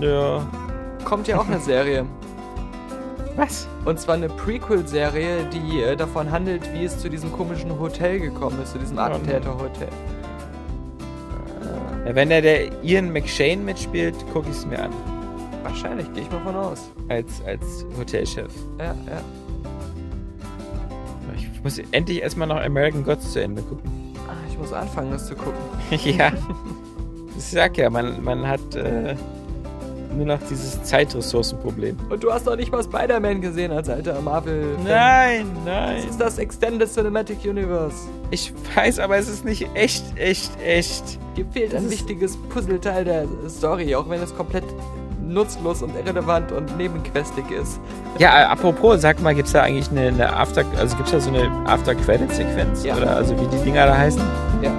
ja. Kommt ja auch eine Serie. Was? Und zwar eine Prequel-Serie, die äh, davon handelt, wie es zu diesem komischen Hotel gekommen ist, zu diesem Attentäter-Hotel. Ja, wenn da der Ian McShane mitspielt, gucke ich es mir an. Wahrscheinlich, gehe ich mal von aus. Als, als Hotelchef. Ja, ja. Ich muss endlich erstmal noch American Gods zu Ende gucken. Ah, ich muss anfangen, das zu gucken. ja. Ich sag ja, man, man hat äh, nur noch dieses Zeitressourcenproblem. Und du hast doch nicht mal Spider-Man gesehen als alter Marvel. Nein, Das nein. ist das Extended Cinematic Universe. Ich weiß, aber es ist nicht echt, echt, echt. Hier fehlt ein Das ist- wichtiges Puzzleteil der Story, auch wenn es komplett nutzlos und irrelevant und nebenquestig ist. Ja, äh, apropos, sag mal, gibt's da eigentlich eine, eine After, also gibt's da so eine After-Credit-Sequenz? Ja. Oder also wie die Dinger da heißen? Ja.